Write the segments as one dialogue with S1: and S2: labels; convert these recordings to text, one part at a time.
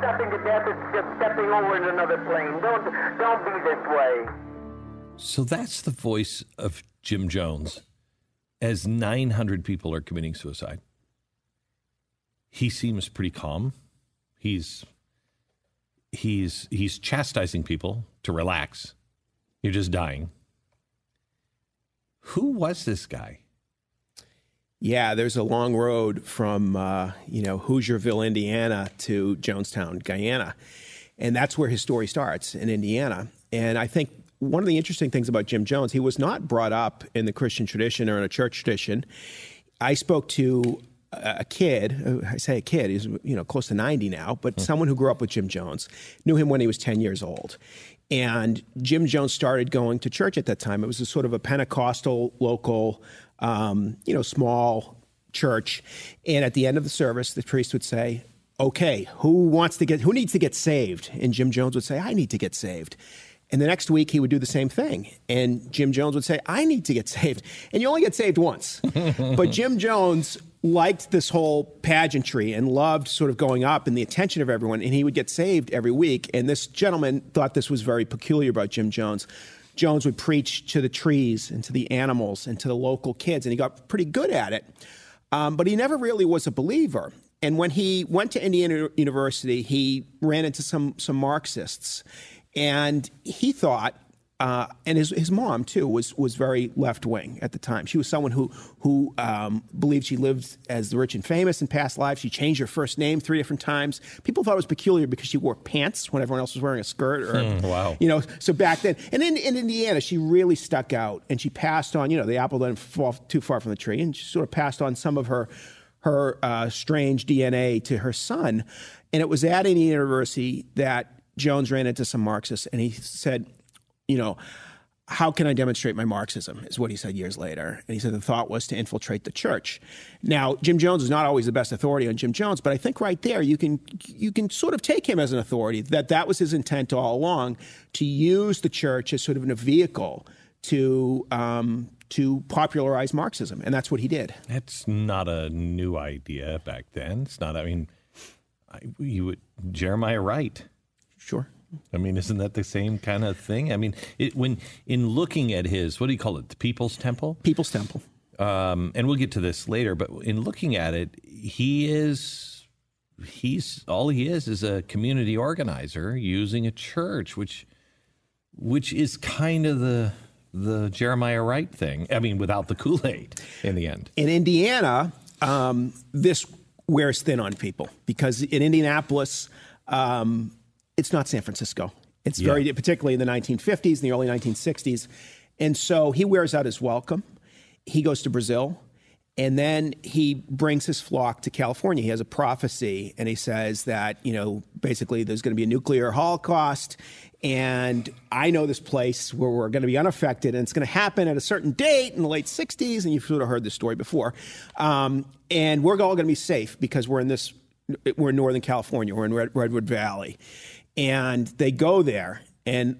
S1: Nothing to death. It's just stepping over in another plane. Don't don't be this way.
S2: So that's the voice of Jim Jones as 900 people are committing suicide. He seems pretty calm. He's he's he's chastising people to relax. You're just dying. Who was this guy?
S3: Yeah, there's a long road from uh, you know Hoosierville, Indiana, to Jonestown, Guyana, and that's where his story starts in Indiana. And I think one of the interesting things about Jim Jones, he was not brought up in the Christian tradition or in a church tradition. I spoke to a kid, I say a kid, he's you know close to 90 now, but mm. someone who grew up with Jim Jones, knew him when he was 10 years old. And Jim Jones started going to church at that time. It was a sort of a Pentecostal local um, you know, small church. And at the end of the service, the priest would say, okay, who wants to get, who needs to get saved? And Jim Jones would say, I need to get saved. And the next week he would do the same thing. And Jim Jones would say, I need to get saved. And you only get saved once. but Jim Jones liked this whole pageantry and loved sort of going up and the attention of everyone. And he would get saved every week. And this gentleman thought this was very peculiar about Jim Jones. Jones would preach to the trees and to the animals and to the local kids, and he got pretty good at it. Um, but he never really was a believer. And when he went to Indiana University, he ran into some some Marxists, and he thought uh, and his, his mom too was was very left wing at the time. She was someone who who um, believed she lived as the rich and famous in past lives. She changed her first name three different times. People thought it was peculiar because she wore pants when everyone else was wearing a skirt. Or,
S2: mm, wow,
S3: you know. So back then, and in, in Indiana, she really stuck out, and she passed on. You know, the apple didn't fall too far from the tree, and she sort of passed on some of her her uh, strange DNA to her son. And it was at Indiana University that Jones ran into some Marxists, and he said you know, how can I demonstrate my Marxism? Is what he said years later. And he said the thought was to infiltrate the church. Now, Jim Jones is not always the best authority on Jim Jones, but I think right there you can you can sort of take him as an authority that that was his intent all along to use the church as sort of a vehicle to um, to popularize Marxism, and that's what he did.
S2: That's not a new idea back then. It's not. I mean, I, you would Jeremiah Wright.
S3: Sure.
S2: I mean, isn't that the same kind of thing? I mean, it, when in looking at his, what do you call it, the People's Temple?
S3: People's Temple.
S2: Um, and we'll get to this later, but in looking at it, he is, he's all he is is a community organizer using a church, which, which is kind of the the Jeremiah Wright thing. I mean, without the Kool Aid in the end.
S3: In Indiana, um, this wears thin on people because in Indianapolis. Um, it's not San Francisco. It's yeah. very, particularly in the 1950s and the early 1960s. And so he wears out his welcome. He goes to Brazil. And then he brings his flock to California. He has a prophecy, and he says that, you know, basically there's going to be a nuclear holocaust. And I know this place where we're going to be unaffected, and it's going to happen at a certain date in the late 60s. And you've sort of heard this story before. Um, and we're all going to be safe because we're in this, we're in Northern California, we're in Red, Redwood Valley and they go there and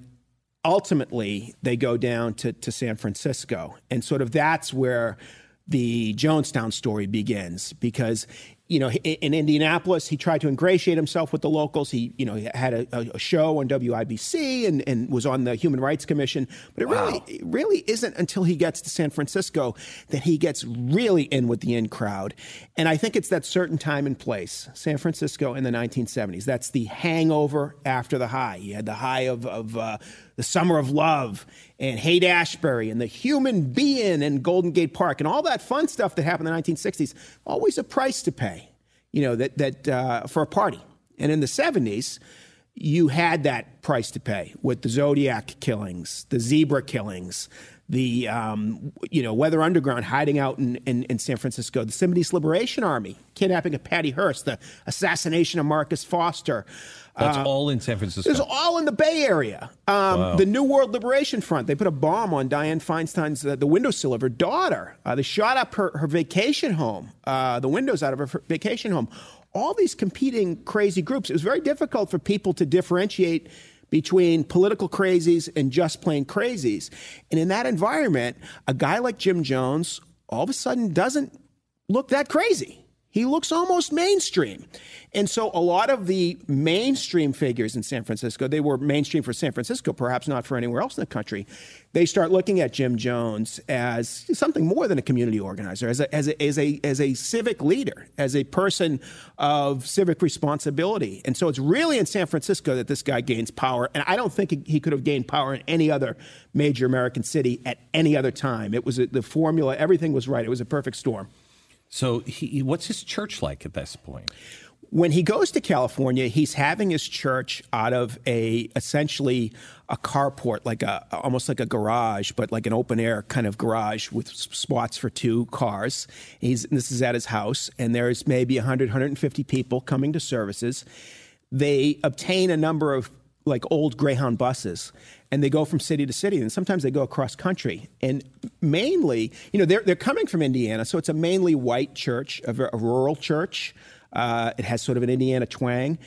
S3: ultimately they go down to, to San Francisco. And sort of that's where the Jonestown story begins because you know, in Indianapolis, he tried to ingratiate himself with the locals. He, you know, he had a, a show on WIBC and, and, was on the Human Rights Commission. But it wow. really, it really isn't until he gets to San Francisco that he gets really in with the in crowd. And I think it's that certain time and place, San Francisco in the 1970s. That's the hangover after the high. He had the high of, of uh, the summer of love and Haight Ashbury and the Human Be-In and Golden Gate Park and all that fun stuff that happened in the 1960s, always a price to pay, you know, that, that uh, for a party. And in the 70s, you had that price to pay with the Zodiac killings, the zebra killings, the um, you know Weather Underground hiding out in, in, in, San Francisco, the Symbionese Liberation Army kidnapping of Patty Hearst, the assassination of Marcus Foster,
S2: that's uh, all in San Francisco.
S3: It's all in the Bay Area. Um, wow. The New World Liberation Front. They put a bomb on Dianne Feinstein's uh, the windowsill of her daughter. Uh, they shot up her, her vacation home, uh, the windows out of her vacation home. All these competing crazy groups. It was very difficult for people to differentiate between political crazies and just plain crazies. And in that environment, a guy like Jim Jones all of a sudden doesn't look that crazy. He looks almost mainstream. And so a lot of the mainstream figures in San Francisco, they were mainstream for San Francisco, perhaps not for anywhere else in the country. They start looking at Jim Jones as something more than a community organizer, as a, as a, as a, as a civic leader, as a person of civic responsibility. And so it's really in San Francisco that this guy gains power. And I don't think he could have gained power in any other major American city at any other time. It was a, the formula, everything was right. It was a perfect storm.
S2: So, he, what's his church like at this point?
S3: When he goes to California, he's having his church out of a essentially a carport, like a almost like a garage, but like an open air kind of garage with spots for two cars. He's this is at his house, and there's maybe 100, 150 people coming to services. They obtain a number of like old Greyhound buses, and they go from city to city, and sometimes they go across country. And mainly, you know, they're they're coming from Indiana, so it's a mainly white church, a, a rural church. Uh, it has sort of an Indiana twang.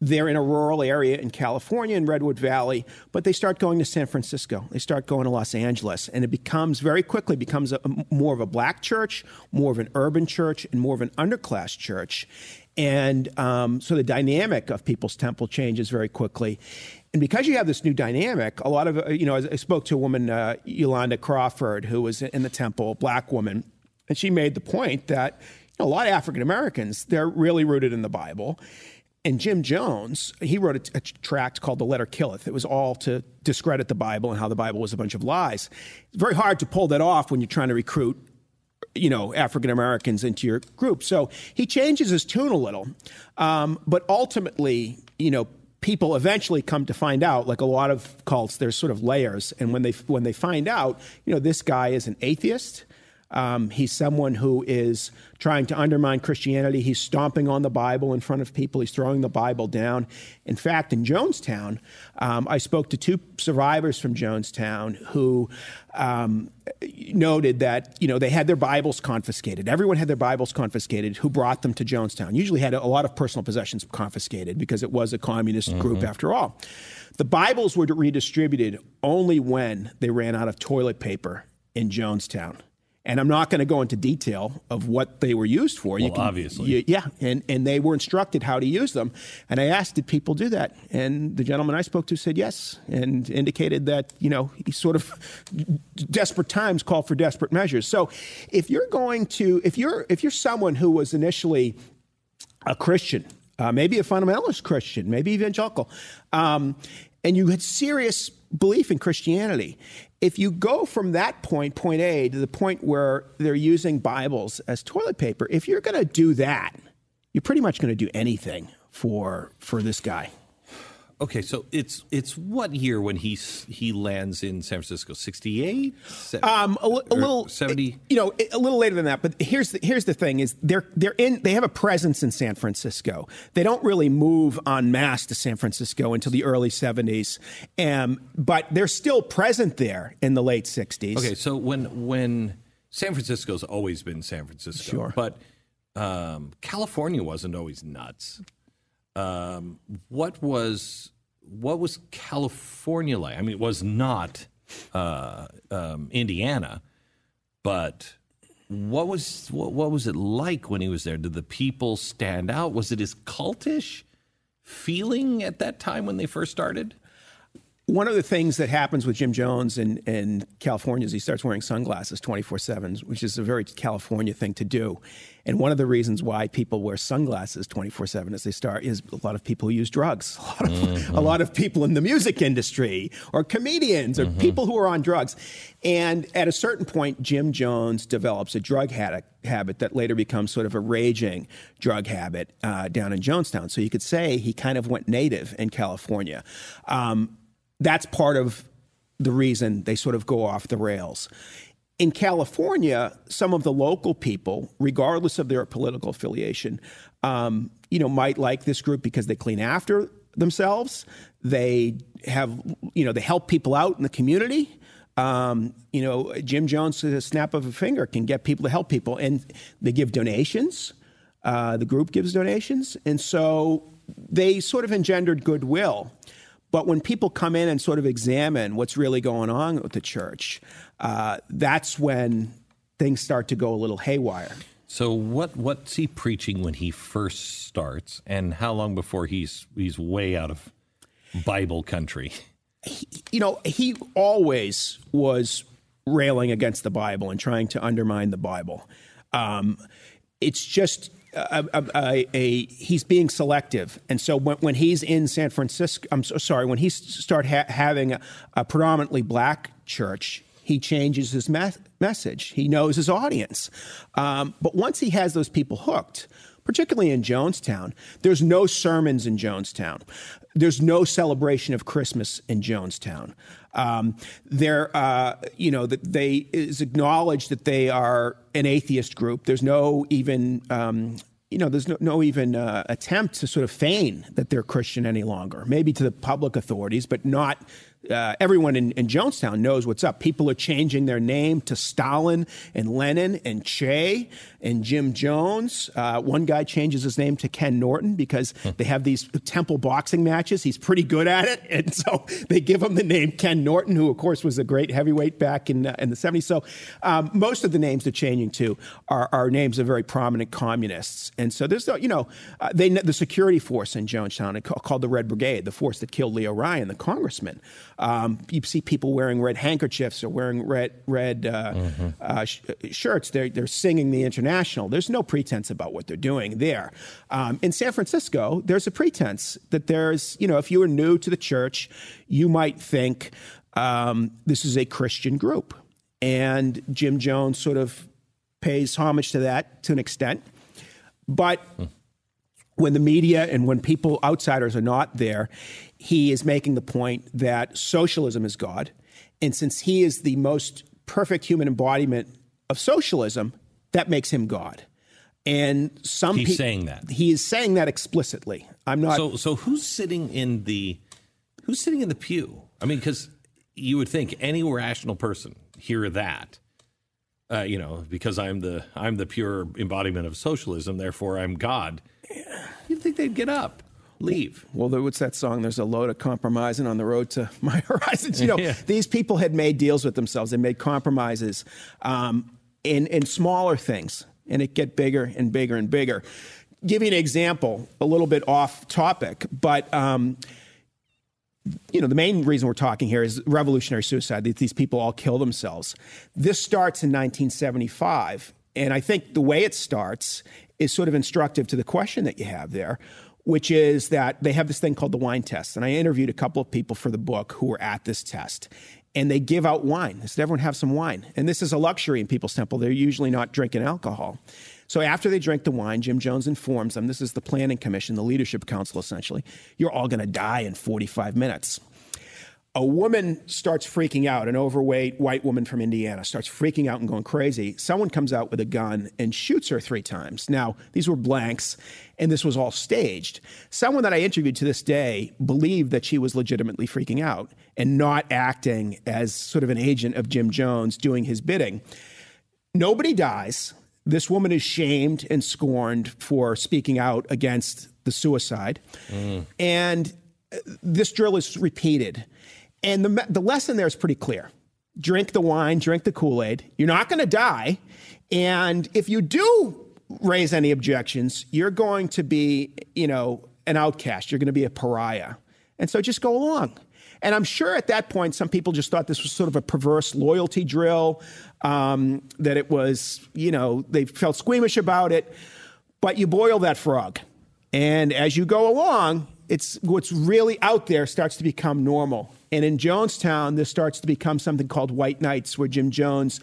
S3: They're in a rural area in California in Redwood Valley, but they start going to San Francisco. They start going to Los Angeles, and it becomes very quickly becomes a, more of a black church, more of an urban church, and more of an underclass church. And um, so the dynamic of People's Temple changes very quickly. And because you have this new dynamic, a lot of, uh, you know, I spoke to a woman, uh, Yolanda Crawford, who was in the temple, black woman, and she made the point that you know, a lot of African Americans, they're really rooted in the Bible. And Jim Jones, he wrote a, a, tract called The Letter Killeth. It was all to discredit the Bible and how the Bible was a bunch of lies. It's very hard to pull that off when you're trying to recruit you know, African Americans into your group. So he changes his tune a little. Um, but ultimately, you know, people eventually come to find out, like a lot of cults, there's sort of layers. And when they, when they find out, you know, this guy is an atheist. Um, he's someone who is trying to undermine Christianity. He's stomping on the Bible in front of people. He's throwing the Bible down. In fact, in Jonestown, um, I spoke to two survivors from Jonestown who um, noted that you know they had their Bibles confiscated. Everyone had their Bibles confiscated. Who brought them to Jonestown? Usually had a lot of personal possessions confiscated because it was a communist mm-hmm. group after all. The Bibles were redistributed only when they ran out of toilet paper in Jonestown. And I'm not going to go into detail of what they were used for.
S2: Well, you can, obviously.
S3: You, yeah, and, and they were instructed how to use them. And I asked, did people do that? And the gentleman I spoke to said yes, and indicated that, you know, he sort of desperate times call for desperate measures. So if you're going to, if you're, if you're someone who was initially a Christian, uh, maybe a fundamentalist Christian, maybe evangelical, um, and you had serious belief in Christianity, if you go from that point, point A, to the point where they're using Bibles as toilet paper, if you're going to do that, you're pretty much going to do anything for for this guy.
S2: Okay, so it's it's what year when he he lands in San Francisco? Sixty eight,
S3: um, a, a little seventy. You know, a little later than that. But here's the, here's the thing: is they're they're in they have a presence in San Francisco. They don't really move en masse to San Francisco until the early seventies, um, but they're still present there in the late sixties.
S2: Okay, so when when San Francisco's always been San Francisco,
S3: sure.
S2: but um, California wasn't always nuts um, what was what was California like? I mean, it was not uh, um, Indiana, but what was what, what was it like when he was there? Did the people stand out? Was it his cultish feeling at that time when they first started?
S3: one of the things that happens with Jim Jones in, in California is he starts wearing sunglasses 24 7, which is a very California thing to do. And one of the reasons why people wear sunglasses 24 7 is they start is a lot of people who use drugs, a lot of, mm-hmm. a lot of people in the music industry or comedians or mm-hmm. people who are on drugs. And at a certain point, Jim Jones develops a drug habit, habit that later becomes sort of a raging drug habit uh, down in Jonestown. So you could say he kind of went native in California. Um, that's part of the reason they sort of go off the rails. In California, some of the local people, regardless of their political affiliation, um, you know, might like this group because they clean after themselves. They have, you know, they help people out in the community. Um, you know, Jim Jones, a snap of a finger, can get people to help people, and they give donations. Uh, the group gives donations, and so they sort of engendered goodwill. But when people come in and sort of examine what's really going on with the church, uh, that's when things start to go a little haywire.
S2: So what what's he preaching when he first starts, and how long before he's he's way out of Bible country?
S3: you know, he always was railing against the Bible and trying to undermine the Bible. Um, it's just a, a, a, he's being selective, and so when, when, he's in San Francisco, I'm so sorry, when he start ha- having a, predominantly black church, he changes his me- message. He knows his audience, um, but once he has those people hooked, particularly in Jonestown, there's no sermons in Jonestown. There's no celebration of Christmas in Jonestown. Um, there, uh, you know, that they is acknowledged that they are an atheist group. There's no even um, you know, there's no, no even uh, attempt to sort of feign that they're Christian any longer. Maybe to the public authorities, but not uh, everyone in, in, Jonestown knows what's up. People are changing their name to Stalin and Lenin and Che and Jim Jones. Uh, one guy changes his name to Ken Norton because they have these temple boxing matches. He's pretty good at it. And so they give him the name Ken Norton, who, of course, was a great heavyweight back in, uh, in the 70s. So um, most of the names they're changing to are, are, names of very prominent communists. And so there's, you know, uh, they, the security force in Jonestown called the Red Brigade, the force that killed Leo Ryan, the congressman. Um, you see people wearing red handkerchiefs or wearing red red uh, mm-hmm. uh, sh- shirts. They're they're singing the Internationale. There's no pretense about what they're doing there. Um, in San Francisco, there's a pretense that there's you know if you are new to the church, you might think um, this is a Christian group, and Jim Jones sort of pays homage to that to an extent, but. Mm when the media and when people outsiders are not there, he is making the point that socialism is God. And since he is the most perfect human embodiment of socialism, that makes him God. And some
S2: he's pe- saying that
S3: he is saying that explicitly. I'm not.
S2: So, so who's sitting in the who's sitting in the pew? I mean, because you would think any rational person hear that. Uh, you know, because I'm the I'm the pure embodiment of socialism, therefore I'm God. You'd think they'd get up leave.
S3: Well, what's that song? There's a load of compromising on the road to my horizons. You know, yeah. these people had made deals with themselves. They made compromises um, in in smaller things, and it get bigger and bigger and bigger. Give you an example, a little bit off topic, but. Um, you know, the main reason we're talking here is revolutionary suicide. These people all kill themselves. This starts in 1975. And I think the way it starts is sort of instructive to the question that you have there, which is that they have this thing called the wine test. And I interviewed a couple of people for the book who were at this test. And they give out wine. They said, everyone have some wine. And this is a luxury in People's Temple. They're usually not drinking alcohol. So after they drink the wine, Jim Jones informs them this is the planning commission, the leadership council essentially. You're all going to die in 45 minutes a woman starts freaking out, an overweight white woman from Indiana starts freaking out and going crazy. Someone comes out with a gun and shoots her three times. Now, these were blanks, and this was all staged. Someone that I interviewed to this day believed that she was legitimately freaking out and not acting as sort of an agent of Jim Jones doing his bidding. Nobody dies. This woman is shamed and scorned for speaking out against the suicide. Mm. And this drill is repeated. And the, the lesson there is pretty clear drink the wine, drink the Kool Aid. You're not going to die. And if you do raise any objections, you're going to be, you know, an outcast. You're going to be a pariah. And so just go along. And I'm sure at that point, some people just thought this was sort of a perverse loyalty drill, um, that it was, you know, they felt squeamish about it. But you boil that frog. And as you go along, it's what's really out there starts to become normal. And in Jonestown, this starts to become something called White Nights, where Jim Jones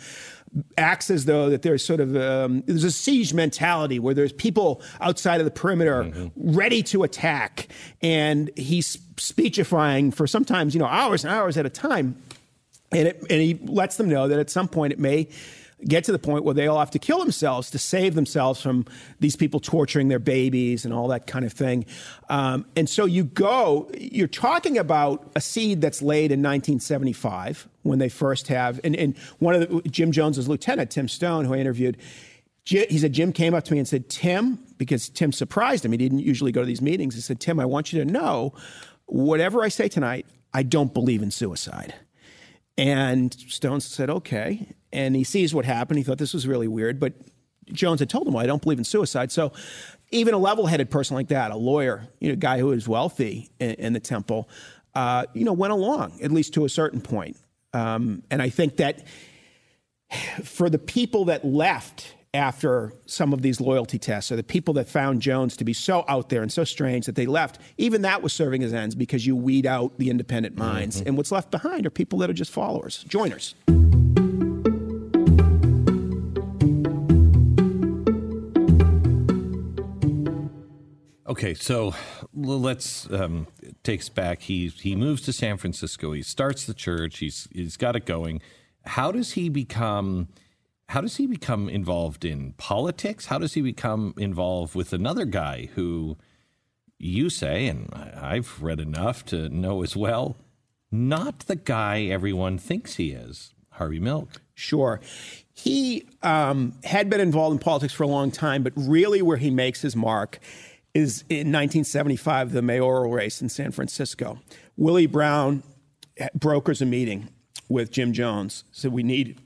S3: acts as though that there's sort of um, there's a siege mentality where there's people outside of the perimeter mm-hmm. ready to attack, and he's speechifying for sometimes you know hours and hours at a time, and it, and he lets them know that at some point it may get to the point where they all have to kill themselves to save themselves from these people torturing their babies and all that kind of thing. Um, and so you go, you're talking about a seed that's laid in 1975 when they first have, and, and one of the, Jim Jones's lieutenant, Tim Stoen, who I interviewed, he said, Jim came up to me and said, Tim, because Tim surprised him. He didn't usually go to these meetings. He said, Tim, I want you to know whatever I say tonight, I don't believe in suicide. And Stoen said, okay and he sees what happened. He thought this was really weird, but Jones had told him, well, I don't believe in suicide. So even a level headed person like that, a lawyer, you know, a guy who is wealthy in, in the temple, uh, you know, went along, at least to a certain point. Um, and I think that for the people that left after some of these loyalty tests, or the people that found Jones to be so out there and so strange that they left, even that was serving as ends because you weed out the independent minds. Mm-hmm. And what's left behind are people that are just followers, joiners.
S2: Okay, so let's um, takes back. He he moves to San Francisco. He starts the church. He's he's got it going. How does he become? How does he become involved in politics? How does he become involved with another guy who you say, and I've read enough to know as well, not the guy everyone thinks he is, Harvey Milk.
S3: Sure. He um, had been involved in politics for a long time, but really where he makes his mark is in 1975, the mayoral race in San Francisco. Willie Brown brokers a meeting with Jim Jones, said we need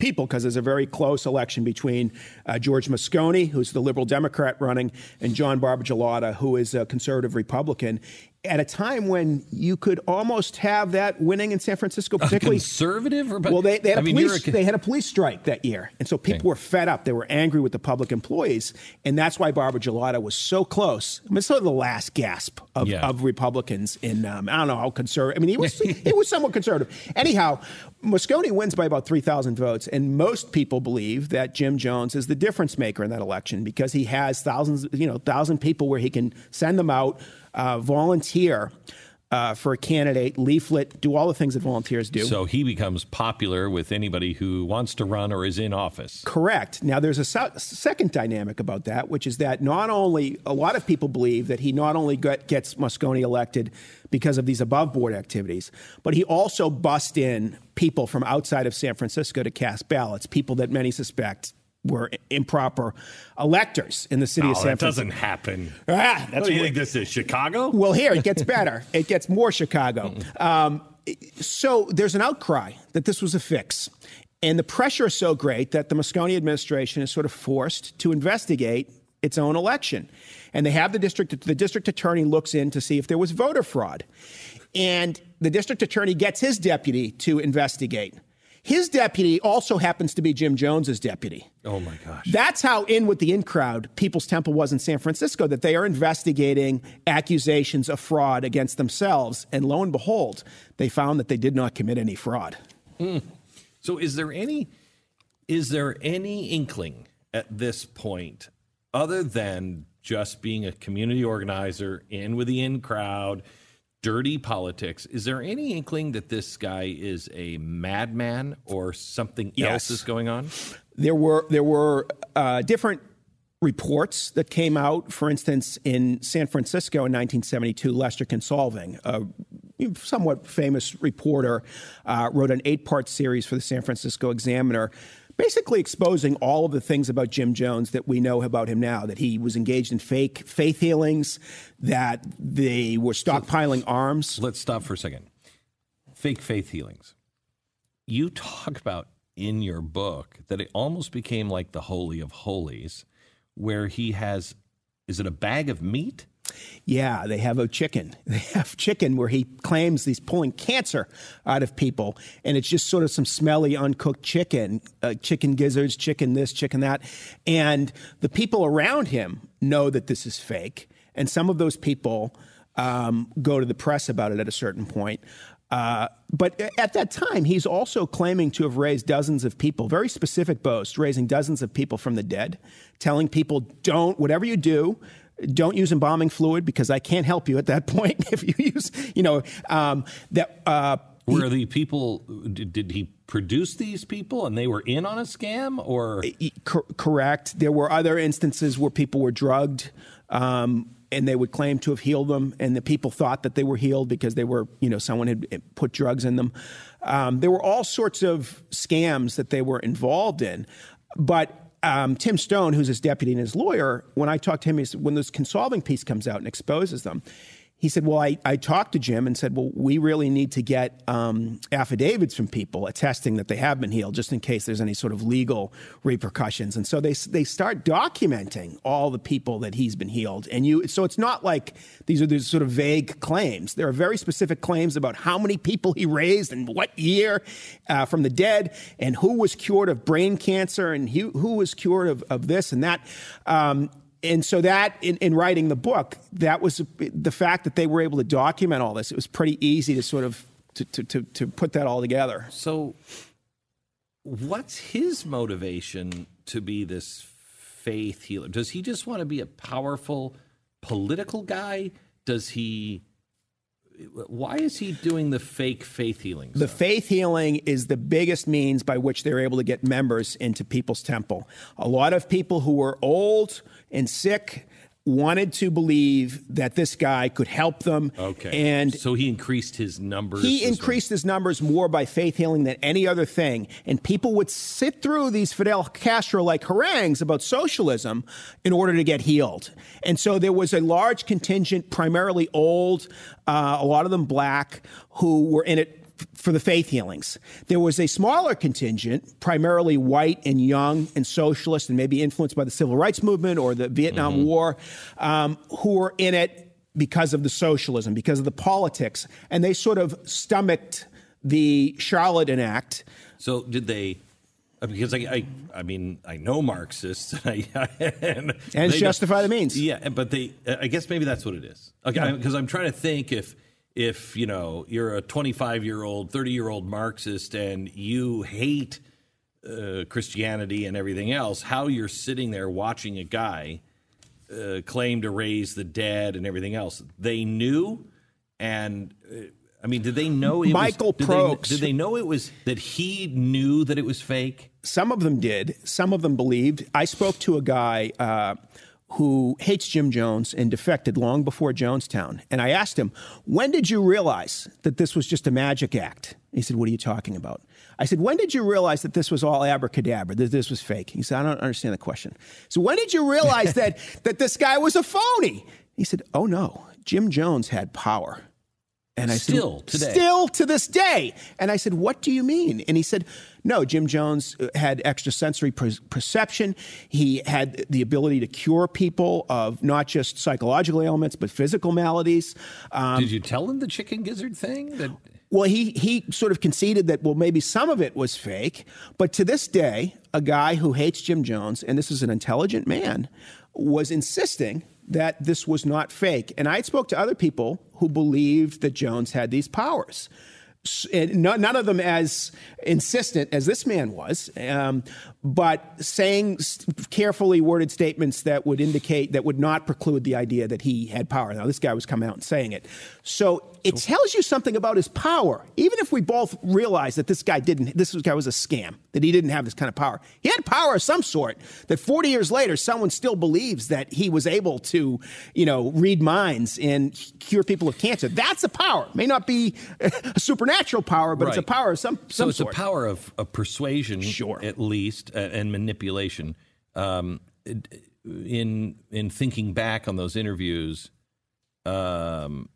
S3: people because there's a very close election between uh, George Moscone, who's the liberal Democrat running, and John Barbagelata, who is a conservative Republican at a time when you could almost have that winning in San Francisco, particularly
S2: a conservative. Or,
S3: well, they, they had I a mean, police a, they had a police strike that year, and so people okay. were fed up. They were angry with the public employees, and that's why Barbagelata was so close. I mean, sort of the last gasp of, yeah. of Republicans in um, I don't know how conservative. I mean, he was he was somewhat conservative. Anyhow, Moscone wins by about three thousand votes, and most people believe that Jim Jones is the difference maker in that election because he has thousands, you know, thousand people where he can send them out uh, volunteer uh, for a candidate, leaflet, do all the things that volunteers do.
S2: So he becomes popular with anybody who wants to run or is in office.
S3: Correct. Now, there's a so- second dynamic about that, which is that not only a lot of people believe that he not only get, gets Moscone elected because of these above board activities, but he also bust in people from outside of San Francisco to cast ballots, people that many suspect were improper electors in the city
S2: oh,
S3: of San
S2: that
S3: Francisco.
S2: doesn't happen.
S3: Ah,
S2: that's what do you think this is, Chicago?
S3: Well, here it gets better. it gets more Chicago. Um, so there's an outcry that this was a fix. And the pressure is so great that the Moscone administration is sort of forced to investigate its own election. And they have the district, the district attorney looks in to see if there was voter fraud. And the district attorney gets his deputy to investigate. His deputy also happens to be Jim Jones's deputy.
S2: Oh my gosh.
S3: That's how in with the in crowd People's Temple was in San Francisco, that they are investigating accusations of fraud against themselves. And lo and behold, they found that they did not commit any fraud.
S2: Mm. So is there any is there any inkling at this point, other than just being a community organizer in with the in crowd? Dirty politics. Is there any inkling that this guy is a madman or something yes. else is going on?
S3: There were there were uh, different reports that came out. For instance, in San Francisco in 1972, Lester Kinsolving, a somewhat famous reporter, uh, wrote an eight-part series for the San Francisco Examiner basically exposing all of the things about Jim Jones that we know about him now that he was engaged in fake faith healings, that they were stockpiling arms.
S2: Let's stop for a second. Fake faith healings. You talk about in your book that it almost became like the Holy of Holies, where he has, is it a bag of meat?
S3: Yeah, they have a chicken. They have chicken where he claims he's pulling cancer out of people, and it's just sort of some smelly, uncooked chicken, uh, chicken gizzards, chicken this, chicken that, and the people around him know that this is fake, and some of those people um, go to the press about it at a certain point. Uh, but at that time, he's also claiming to have raised dozens of people, very specific boast, raising dozens of people from the dead, telling people, don't, whatever you do, don't use embalming fluid because I can't help you at that point. if you use, you know, um, that. Uh,
S2: were the people? Did, did, he produce these people and they were in on a scam, or
S3: cor- correct? There were other instances where people were drugged. Um, and they would claim to have healed them, and the people thought that they were healed because they were, you know, someone had put drugs in them. Um, there were all sorts of scams that they were involved in, but um, Tim Stoen, who's his deputy and his lawyer, when I talked to him, he said, when this Kinsolving piece comes out and exposes them, he said, Well, I, I talked to Jim and said, Well, we really need to get um, affidavits from people attesting that they have been healed, just in case there's any sort of legal repercussions. And so they, they start documenting all the people that he's been healed. And you, so it's not like these are these sort of vague claims. There are very specific claims about how many people he raised and what year uh, from the dead and who was cured of brain cancer and who, who was cured of, of this and that. Um, and so that in, in, writing the book that was the fact that they were able to document all this it was pretty easy to sort of to, to, to, to put that all together
S2: so what's his motivation to be this faith healer does he just want to be a powerful political guy does he why is he doing the fake faith healing?
S3: The faith healing is the biggest means by which they're able to get members into people's temple. A lot of people who were old and sick wanted to believe that this guy could help them.
S2: Okay.
S3: And
S2: so he increased his numbers.
S3: He increased his numbers more by faith healing than any other thing. And people would sit through these Fidel Castro like harangues about socialism in order to get healed. And so there was a large contingent, primarily old, uh, a lot of them black, who were in it for the faith healings. There was a smaller contingent, primarily white and young and socialist, and maybe influenced by the civil rights movement or the Vietnam mm-hmm. War, um, who were in it because of the socialism, because of the politics, and they sort of stomached the Charlatan Act.
S2: So did they? Because I, I, I mean, I know Marxists, and,
S3: and, and justify the means.
S2: Yeah, but they, I guess maybe that's what it is. Okay, because I'm trying to think if if you know you're a 25 year old 30 year old marxist and you hate uh, christianity and everything else how you're sitting there watching a guy uh, claim to raise the dead and everything else they knew and uh, I mean, did they know it
S3: Michael
S2: was,
S3: Prokes?
S2: Did they, did they know it was that he knew that it was fake?
S3: Some of them did. Some of them believed. I spoke to a guy uh, who hates Jim Jones and defected long before Jonestown. And I asked him, When did you realize that this was just a magic act? He said, What are you talking about? I said, When did you realize that this was all abracadabra, that this was fake? He said, I don't understand the question. So, when did you realize that, that this guy was a phony? He said, Oh no, Jim Jones had power.
S2: And I still
S3: said,
S2: today.
S3: Still to this day. And I said, What do you mean? And he said, No, Jim Jones uh, had extrasensory per- perception. He had the ability to cure people of not just psychological ailments, but physical maladies.
S2: Um, Did you tell him the chicken gizzard thing? That-
S3: well, he, he sort of conceded that, well, maybe some of it was fake. But to this day, a guy who hates Jim Jones, and this is an intelligent man, was insisting that this was not fake. And I spoke to other people who believed that Jones had these powers. None of them as insistent as this man was, um, but saying carefully worded statements that would indicate that would not preclude the idea that he had power. Now, this guy was coming out and saying it. So it tells you something about his power. Even if we both realize that this guy didn't, this guy was a scam, that he didn't have this kind of power. He had power of some sort. That 40 years later, someone still believes that he was able to, you know, read minds and cure people of cancer. That's a power. It may not be a supernatural power, but right. it's a power of some, some
S2: so it's
S3: sort.
S2: a power of, of persuasion,
S3: sure.
S2: at least, uh, and manipulation. Um, in in thinking back on those interviews. Um,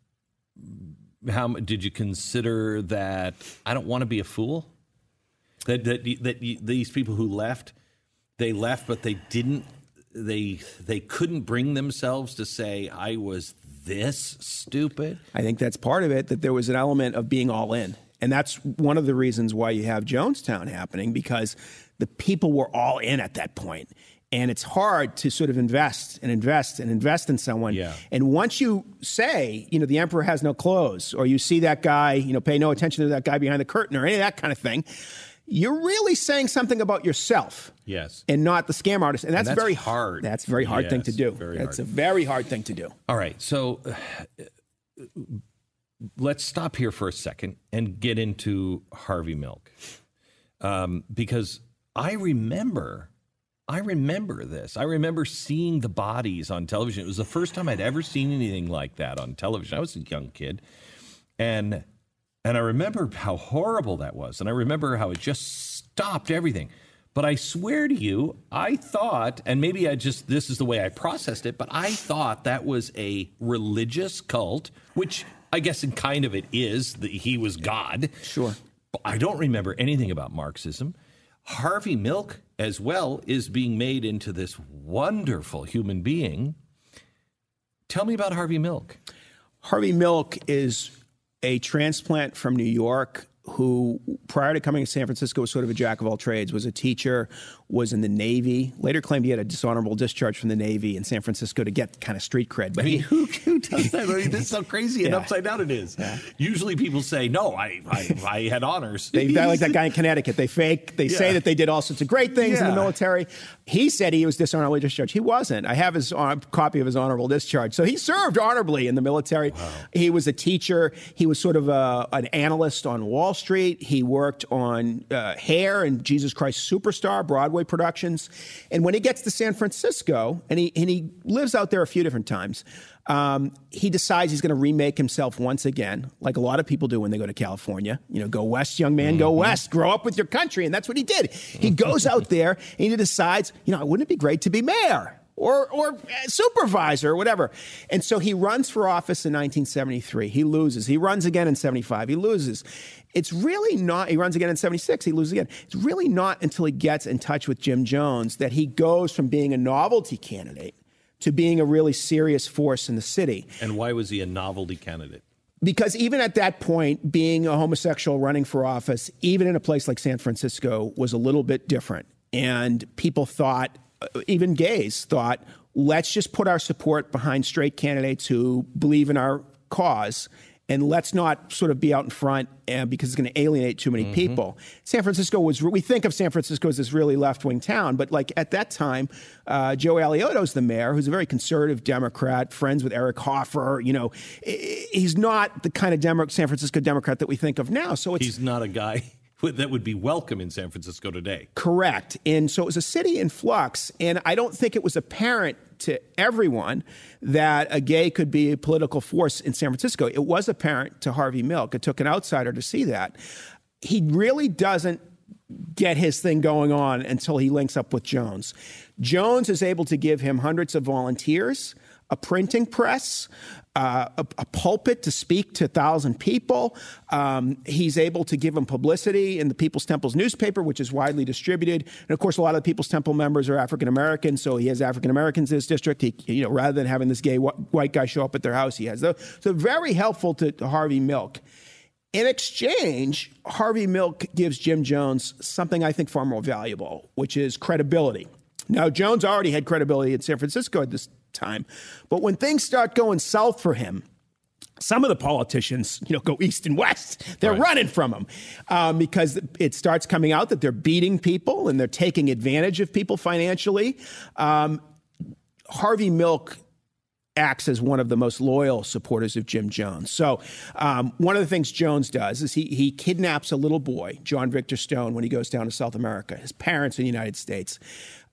S2: how did you consider that? I don't want to be a fool. That that that these people who left, they left, but they didn't. They they couldn't bring themselves to say I was this stupid.
S3: I think that's part of it. That there was an element of being all in, and that's one of the reasons why you have Jonestown happening because the people were all in at that point and it's hard to sort of invest and invest and invest in someone.
S2: Yeah.
S3: And once you say, you know, the emperor has no clothes, or you see that guy, you know, pay no attention to that guy behind the curtain, or any of that kind of thing, you're really saying something about yourself.
S2: Yes.
S3: And not the scam artist. And that's,
S2: and that's
S3: very
S2: hard.
S3: That's a very hard
S2: yes,
S3: thing to do.
S2: Very
S3: that's
S2: hard.
S3: a very hard thing to do.
S2: All right. So uh, let's stop here for a second and get into Harvey Milk. Um, because I remember I remember this. I remember seeing the bodies on television. It was the first time I'd ever seen anything like that on television. I was a young kid. And and I remember how horrible that was. And I remember how it just stopped everything. But I swear to you, I thought, and maybe I just, this is the way I processed it, but I thought that was a religious cult, which I guess in kind of it is, that he was God.
S3: Sure.
S2: But I don't remember anything about Marxism. Harvey Milk, as well, is being made into this wonderful human being. Tell me about Harvey Milk.
S3: Harvey Milk is a transplant from New York who, prior to coming to San Francisco, was sort of a jack of all trades, was a teacher, was in the Navy, later claimed he had a dishonorable discharge from the Navy in San Francisco to get kind of street cred.
S2: But I mean, who, who does that? I mean, this is so crazy yeah. and upside down it is. Yeah. Usually people say, no, I, I, I had honors.
S3: they like that guy in Connecticut. They fake, they yeah. say that they did all sorts of great things in the military. He said he was dishonorably discharged. He wasn't. I have his uh, copy of his honorable discharge. So he served honorably in the military. Wow. He was a teacher. He was sort of a, an analyst on Wall Street. He worked on uh, Hair and Jesus Christ Superstar, Broadway productions. And when he gets to San Francisco, and he, and he lives out there a few different times, um, he decides he's going to remake himself once again, like a lot of people do when they go to California. You know, go west, young man, go mm-hmm. west, grow up with your country. And that's what he did. He goes out there and he decides, you know, wouldn't it be great to be mayor? Or or supervisor or whatever. And so he runs for office in 1973. He loses. He runs again in 75. He loses. It's really not, he runs again in 76, he loses again. It's really not until he gets in touch with Jim Jones that he goes from being a novelty candidate to being a really serious force in the city.
S2: And why was he a novelty candidate?
S3: Because even at that point, being a homosexual running for office, even in a place like San Francisco, was a little bit different. And people thought, uh, even gays thought, let's just put our support behind straight candidates who believe in our cause and let's not sort of be out in front uh, because it's going to alienate too many mm-hmm. people. San Francisco was, we think of San Francisco as this really left wing town, but like at that time, uh, Joe Alioto's the mayor, who's a very conservative Democrat, friends with Eric Hoffer. You know, he's not the kind of Demo- San Francisco Democrat that we think of now. So
S2: he's not a guy that would be welcome in San Francisco today.
S3: Correct. And so it was a city in flux. And I don't think it was apparent to everyone that a gay could be a political force in San Francisco. It was apparent to Harvey Milk. It took an outsider to see that. He really doesn't get his thing going on until he links up with Jones. Jones is able to give him hundreds of volunteers a printing press, uh, a, a, pulpit to speak to a thousand people. Um, he's able to give them publicity in the People's Temple's newspaper, which is widely distributed. And of course, a lot of the People's Temple members are African American, so he has African Americans in his district. He, you know, rather than having this gay wh- white guy show up at their house, he has those. So very helpful to, to Harvey Milk. In exchange, Harvey Milk gives Jim Jones something I think far more valuable, which is credibility. Now, Jones already had credibility in San Francisco at this time. But when things start going south for him, some of the politicians, you know, go east and west. They're right. running from him um, because it starts coming out that they're beating people and they're taking advantage of people financially. Um, Harvey Milk acts as one of the most loyal supporters of Jim Jones. So, um, one of the things Jones does is he, he kidnaps a little boy, John Victor Stoen, when he goes down to South America. His parents in the United States.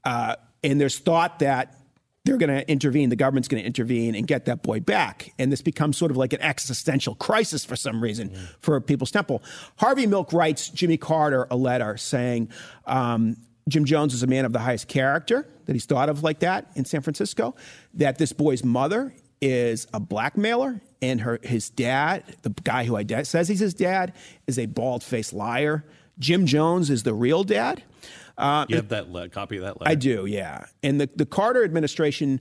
S3: Uh, and there's thought that they're going to intervene, the government's going to intervene and get that boy back. And this becomes sort of like an existential crisis for some reason for People's Temple. Harvey Milk writes Jimmy Carter a letter saying um, Jim Jones is a man of the highest character, that he's thought of like that in San Francisco, that this boy's mother is a blackmailer and her his dad, the guy who says he's his dad, is a bald faced liar. Jim Jones is the real dad.
S2: Uh, you have that le- copy of that letter?
S3: I do, yeah. And the, the Carter administration,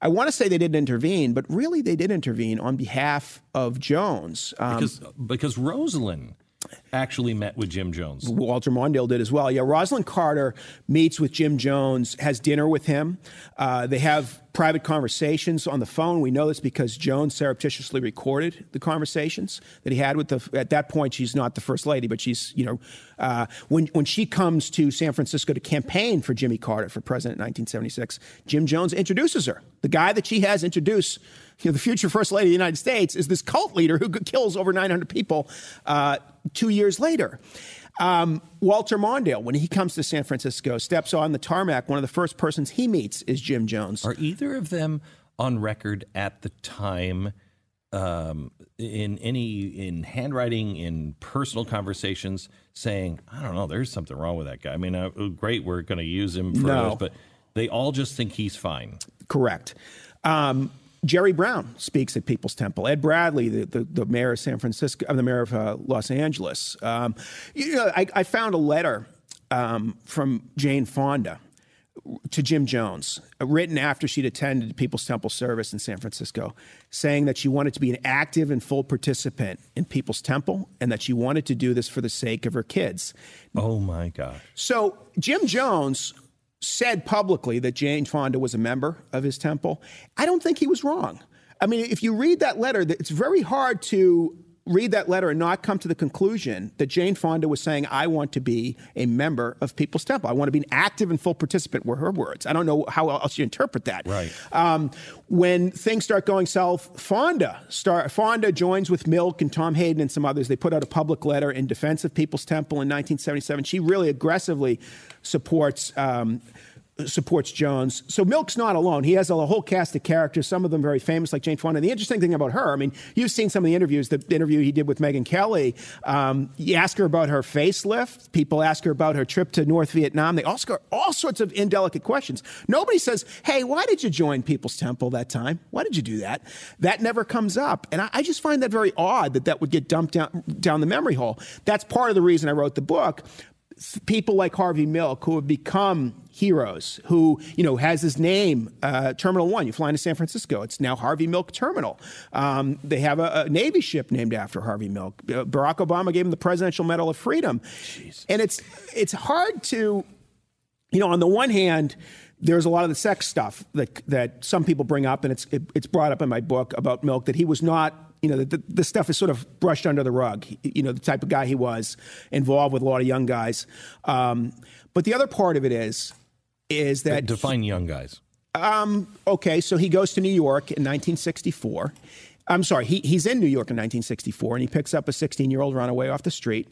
S3: I want to say they didn't intervene, but really they did intervene on behalf of Jones.
S2: Um, because, because Rosalynn actually met with Jim Jones.
S3: Walter Mondale did as well. Yeah, Rosalynn Carter meets with Jim Jones, has dinner with him. Uh, they have private conversations on the phone. We know this because Jones surreptitiously recorded the conversations that he had with the. At that point, she's not the first lady, but she's you know uh, when when she comes to San Francisco to campaign for Jimmy Carter for president in 1976, Jim Jones introduces her. The guy that she has introduced you know, the future first lady of the United States is this cult leader who kills over 900 people uh, two years later. Um, Walter Mondale, when he comes to San Francisco, steps on the tarmac. One of the first persons he meets is Jim Jones.
S2: Are either of them on record at the time um, in any in handwriting, in personal conversations, saying, "I don't know, there's something wrong with that guy." I mean, uh, great, we're going to use him for
S3: No.
S2: this, but they all just think he's fine.
S3: Correct. Um, Jerry Brown speaks at People's Temple. Ed Bradley, the, the, the mayor of San Francisco, uh, the mayor of uh, Los Angeles. Um, you know, I, I found a letter um, from Jane Fonda to Jim Jones, uh, written after she'd attended People's Temple service in San Francisco, saying that she wanted to be an active and full participant in People's Temple and that she wanted to do this for the sake of her kids.
S2: Oh my gosh!
S3: So Jim Jones said publicly that Jane Fonda was a member of his temple. I don't think he was wrong. I mean, if you read that letter, it's very hard to read that letter and not come to the conclusion that Jane Fonda was saying, I want to be a member of People's Temple. I want to be an active and full participant, were her words. I don't know how else you interpret that.
S2: Right.
S3: Um, when things start going south, Fonda start, Fonda joins with Milk and Tom Hayden and some others. They put out a public letter in defense of People's Temple in 1977. She really aggressively supports. Um, supports Jones. So Milk's not alone. He has a whole cast of characters, some of them very famous, like Jane Fonda. And the interesting thing about her, I mean, you've seen some of the interviews, the interview he did with Megyn Kelly. Um, you ask her about her facelift. People ask her about her trip to North Vietnam. They ask her all sorts of indelicate questions. Nobody says, hey, why did you join People's Temple that time? Why did you do that? That never comes up. And I, I just find that very odd that that would get dumped down, down the memory hole. That's part of the reason I wrote the book people like Harvey Milk who have become heroes, who you know has his name, uh, Terminal One. You fly into San Francisco, it's now Harvey Milk Terminal. Um, they have a, a, Navy ship named after Harvey Milk. Uh, Barack Obama gave him the Presidential Medal of Freedom, and it's it's hard to, you know, on the one hand. There's a lot of the sex stuff that that some people bring up, and it's it, it's brought up in my book about Milk that he was not you know, the, the, stuff is sort of brushed under the rug. You know, the type of guy he was, involved with a lot of young guys. Um, but the other part of it is, is that
S2: define young guys.
S3: Um, okay, so he goes to New York in 1964. I'm sorry, he, he's in New York in 1964, and he picks up a 16 year old runaway off the street.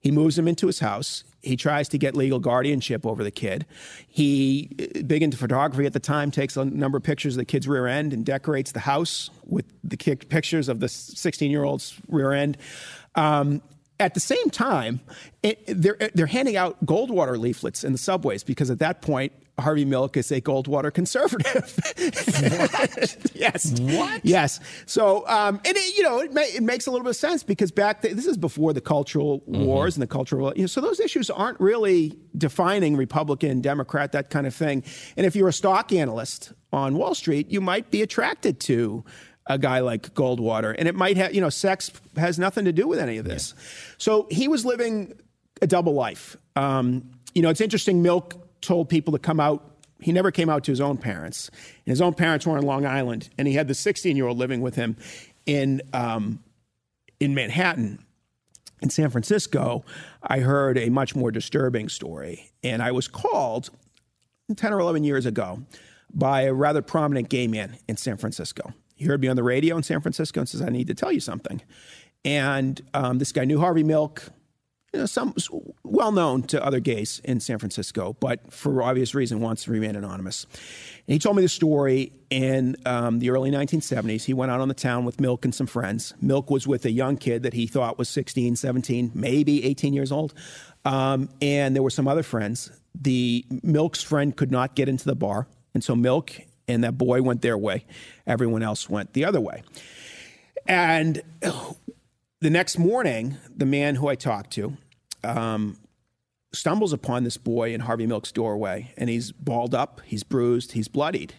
S3: He moves him into his house. He tries to get legal guardianship over the kid. He, big into photography at the time, takes a number of pictures of the kid's rear end and decorates the house with the pictures of the 16 year old's rear end. Um, at the same time, it, they're, they're handing out Goldwater leaflets in the subways because at that point, Harvey Milk is a Goldwater conservative. yes.
S2: What?
S3: Yes. So, um, and it, you know, it, ma- it, makes a little bit of sense because back th- this is before the cultural mm-hmm. wars and the cultural, you know, so those issues aren't really defining Republican, Democrat, that kind of thing. And if you're a stock analyst on Wall Street, you might be attracted to a guy like Goldwater, and it might have, you know, sex has nothing to do with any of this. Yeah. So he was living a double life. Um, you know, it's interesting. Milk told people to come out. He never came out to his own parents. And his own parents were in Long Island, and he had the 16 year old living with him in um, in Manhattan. In San Francisco, I heard a much more disturbing story, and I was called 10 or 11 years ago by a rather prominent gay man in San Francisco. He heard me on the radio in San Francisco and says, I need to tell you something. And um, this guy knew Harvey Milk, you know, some well known to other gays in San Francisco, but for obvious reason wants to remain anonymous. And he told me the story in um, the early 1970s. He went out on the town with Milk and some friends. Milk was with a young kid that he thought was 16, 17, maybe 18 years old. Um, and there were some other friends. The Milk's friend could not get into the bar, and so Milk and that boy went their way. Everyone else went the other way. And the next morning, the man who I talked to um, stumbles upon this boy in Harvey Milk's doorway, and he's balled up, he's bruised, he's bloodied.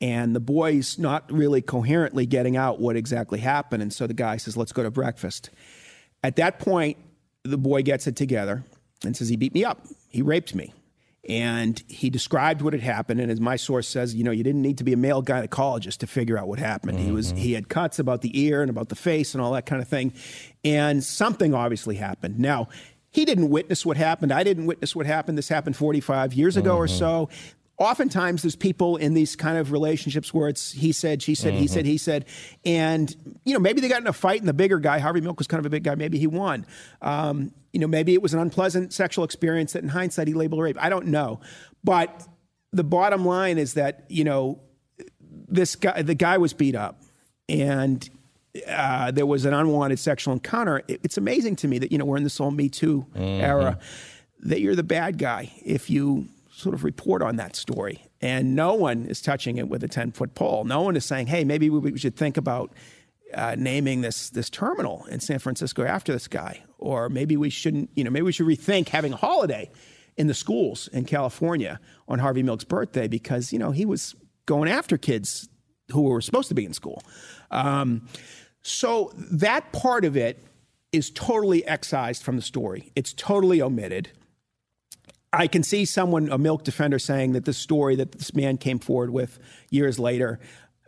S3: And the boy's not really coherently getting out what exactly happened. And so the guy says, Let's go to breakfast. At that point, the boy gets it together and says, He beat me up, he raped me. And he described what had happened. And as my source says, you know, you didn't need to be a male gynecologist to figure out what happened. Mm-hmm. He was he had cuts about the ear and about the face and all that kind of thing. And something obviously happened. Now, he didn't witness what happened. I didn't witness what happened. This happened 45 years ago mm-hmm. or so. Oftentimes, there's people in these kind of relationships where it's he said, she said, mm-hmm. he said, he said, and you know maybe they got in a fight, and the bigger guy, Harvey Milk, was kind of a big guy. Maybe he won. Um, you know, maybe it was an unpleasant sexual experience that, in hindsight, he labeled rape. I don't know, but the bottom line is that you know this guy, the guy was beat up, and uh, there was an unwanted sexual encounter, it, it's amazing to me that, you know, we're in this whole Me Too era, that you're the bad guy if you sort of report on that story. And no one is touching it with a 10 foot pole. No one is saying, hey, maybe we should think about uh, naming this this terminal in San Francisco after this guy, or maybe we shouldn't. You know, maybe we should rethink having a holiday in the schools in California on Harvey Milk's birthday because you know he was going after kids who were supposed to be in school. Um, so that part of it is totally excised from the story. It's totally omitted. I can see someone, a milk defender, saying that the story that this man came forward with years later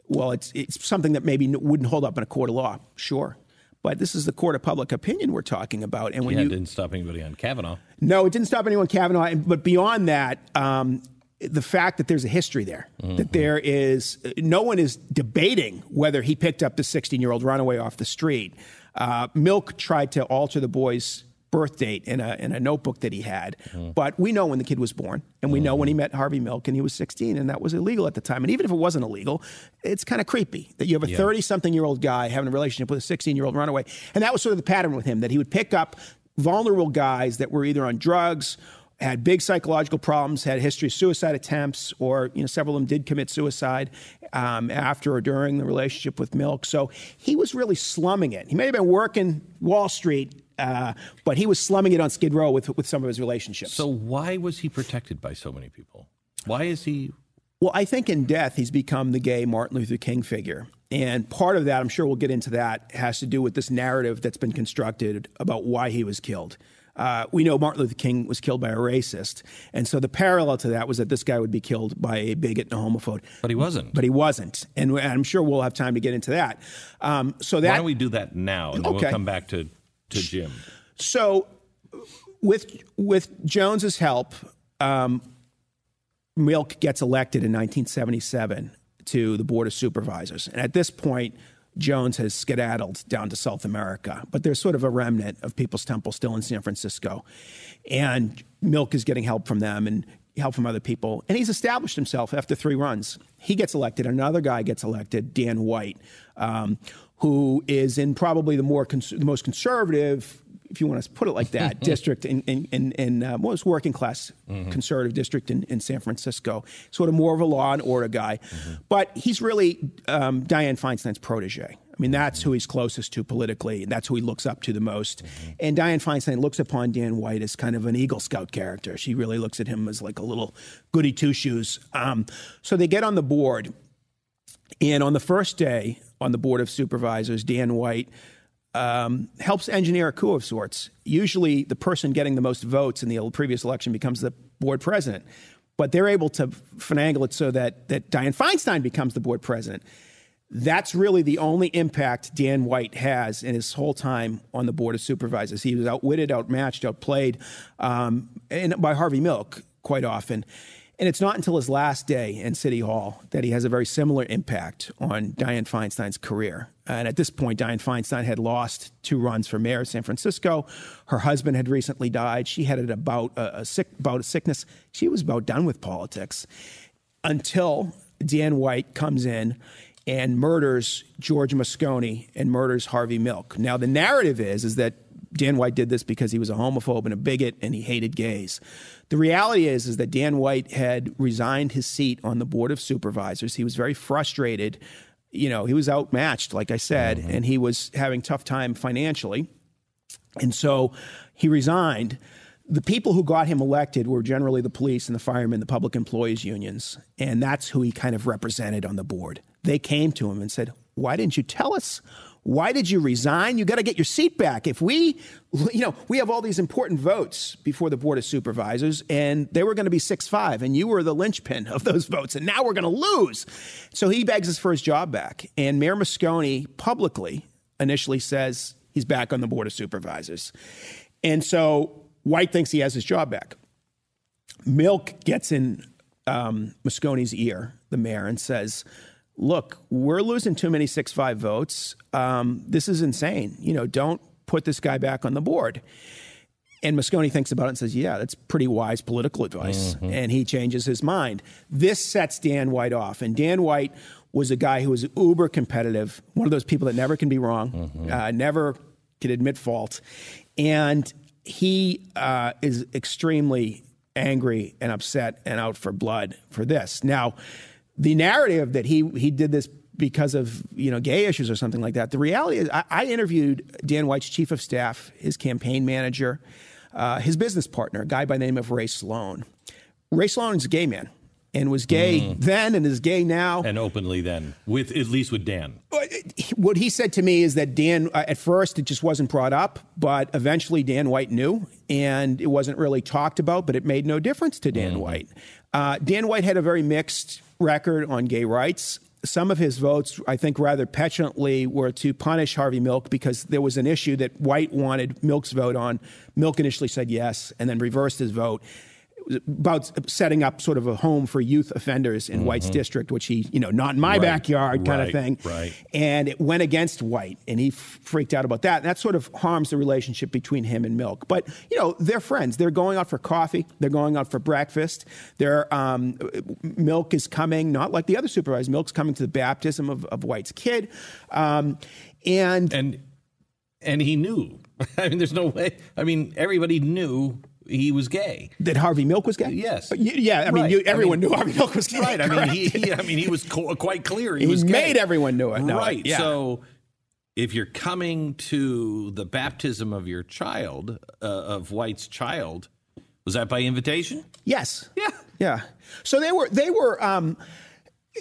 S3: well, it's, it's something that maybe wouldn't hold up in a court of law. Sure. But this is the court of public opinion we're talking about.
S2: And when yeah, you didn't stop anybody on Kavanaugh.
S3: No, it didn't stop anyone on Kavanaugh. But beyond that, um, the fact that there's a history there, mm-hmm. that there is, no one is debating whether he picked up the 16 year old runaway off the street. Uh, Milk tried to alter the boy's birth date in a, in a notebook that he had. Mm. But we know when the kid was born, and we mm. know when he mm-hmm. met Harvey Milk, and he was 16, and that was illegal at the time. And even if it wasn't illegal, it's kind of creepy that you have a 30 yeah. something year old guy having a relationship with a 16 year old runaway. And that was sort of the pattern with him that he would pick up vulnerable guys that were either on drugs had big psychological problems, had a history of suicide attempts, or you know several of them did commit suicide um, after or during the relationship with Milk. So he was really slumming it. He may have been working Wall Street uh, but he was slumming it on Skid Row with, with some of his relationships.
S2: So why was he protected by so many people? Why is he?
S3: Well, I think in death he's become the gay Martin Luther King figure. And part of that, I'm sure we'll get into that, has to do with this narrative that's been constructed about why he was killed. Uh, we know Martin Luther King was killed by a racist. And so the parallel to that was that this guy would be killed by a bigot and a homophobe.
S2: But he wasn't.
S3: But he wasn't. And, I'm sure we'll have time to get into that. Um, so that,
S2: Why don't we do that now? And okay. we'll come back to to Jim?
S3: So, with with Jones's help, um, Milk gets elected in 1977 to the Board of Supervisors, and at this point, Jones has skedaddled down to South America. But there's sort of a remnant of People's Temple still in San Francisco, and Milk is getting help from them and help from other people, and he's established himself after three runs. He gets elected. Another guy gets elected, Dan White. Um, who is in probably the more cons- the most conservative, if you want to put it like that, district in in, in, in uh, most working class mm-hmm. conservative district in, in San Francisco. Sort of more of a law and order guy, mm-hmm. but he's really um, Dianne Feinstein's protege. I mean, that's who he's closest to politically, and that's who he looks up to the most. Mm-hmm. And Dianne Feinstein looks upon Dan White as kind of an Eagle Scout character. She really looks at him as like a little goody two shoes. Um, so they get on the board, and on the first day, on the board of supervisors, Dan White, um, helps engineer a coup of sorts. Usually, the person getting the most votes in the previous election becomes the board president, but they're able to finagle it so that that Dianne Feinstein becomes the board president. That's really the only impact Dan White has in his whole time on the board of supervisors. He was outwitted, outmatched, outplayed, um, and by Harvey Milk quite often. And it's not until his last day in City Hall that he has a very similar impact on Dianne Feinstein's career. And at this point, Dianne Feinstein had lost two runs for mayor of San Francisco. Her husband had recently died. She had about a, a sick about a sickness. She was about done with politics until Dan White comes in and murders George Moscone and murders Harvey Milk. Now the narrative is is that Dan White did this because he was a homophobe and a bigot and he hated gays. The reality is, is that Dan White had resigned his seat on the board of supervisors. He was very frustrated. You know, he was outmatched, like I said, mm-hmm. and he was having tough time financially. And so he resigned. The people who got him elected were generally the police and the firemen, the public employees unions. And that's who he kind of represented on the board. They came to him and said, Why didn't you tell us why did you resign? You got to get your seat back. If we, you know, we have all these important votes before the Board of Supervisors, and they were going to be 6 5, and you were the linchpin of those votes, and now we're going to lose. So he begs us for his job back. And Mayor Moscone publicly initially says he's back on the Board of Supervisors. And so White thinks he has his job back. Milk gets in um, Moscone's ear, the mayor, and says, look, we're losing too many 6 5 votes. Um, this is insane. You know, don't put this guy back on the board. And Moscone thinks about it and says, yeah, that's pretty wise political advice. Mm-hmm. And he changes his mind. This sets Dan White off. And Dan White was a guy who was uber competitive, one of those people that never can be wrong, mm-hmm. uh, never can admit fault. And he uh, is extremely angry and upset and out for blood for this. Now, the narrative that he he did this because of you know gay issues or something like that. The reality is, I, I interviewed Dan White's chief of staff, his campaign manager, uh, his business partner, a guy by the name of Ray Sloan. Ray Sloan is a gay man and was gay mm. then and is gay now
S2: and openly then with at least with Dan.
S3: What he said to me is that Dan uh, at first it just wasn't brought up, but eventually Dan White knew and it wasn't really talked about, but it made no difference to Dan mm. White. Uh, Dan White had a very mixed record on gay rights some of his votes, I think, rather petulantly, were to punish Harvey Milk because there was an issue that White wanted Milk's vote on. Milk initially said yes and then reversed his vote about setting up sort of a home for youth offenders in mm-hmm. White's district, which he, you know, not in my right. backyard kind
S2: right.
S3: of thing.
S2: Right.
S3: And it went against White, and he f- freaked out about that. And that sort of harms the relationship between him and Milk. But you know, they're friends. They're going out for coffee. They're going out for breakfast. They're um, Milk is coming, not like the other supervisors. Milk's coming to the baptism of, of White's kid, um, and
S2: and and he knew. I mean, there's no way. I mean, everybody knew he was gay.
S3: That Harvey Milk was gay.
S2: Yes.
S3: Yeah. I mean, right. you, everyone I mean, knew Harvey Milk was gay.
S2: Right. I mean, he, he, I mean, he was co- quite clear. He,
S3: he
S2: was
S3: made
S2: gay.
S3: everyone know it.
S2: No, right. Yeah. So, if you're coming to the baptism of your child, uh, of White's child, was that by invitation?
S3: Yes.
S2: Yeah.
S3: Yeah. So they were. They were. Um,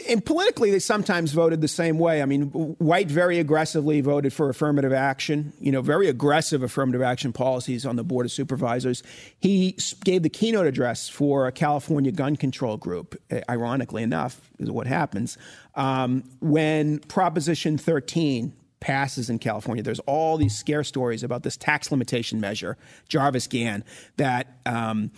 S3: and politically, they sometimes voted the same way. I mean, White very aggressively voted for affirmative action, you know, very aggressive affirmative action policies on the Board of Supervisors. He gave the keynote address for a California gun control group, ironically enough, is what happens. Um, when Proposition 13 passes in California, there's all these scare stories about this tax limitation measure, Jarvis Gann, that. Um,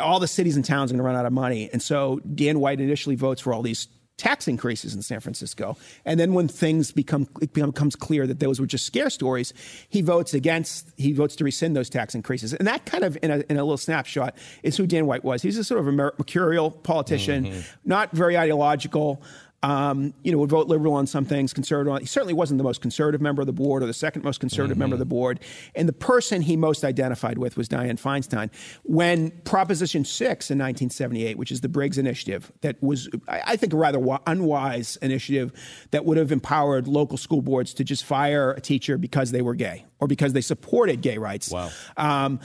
S3: all the cities and towns are going to run out of money. And so Dan White initially votes for all these tax increases in San Francisco. And then when things become it becomes clear that those were just scare stories, he votes against he votes to rescind those tax increases. And that kind of in a, in a little snapshot is who Dan White was. He's a sort of a mercurial politician, mm-hmm. not very ideological. Um, you know, would vote liberal on some things, conservative on. He certainly wasn't the most conservative member of the board or the second most conservative mm-hmm. member of the board. And the person he most identified with was Dianne Feinstein. When Proposition 6 in 1978, which is the Briggs Initiative, that was, I think, a rather unwise initiative that would have empowered local school boards to just fire a teacher because they were gay or because they supported gay rights.
S2: Wow. Um,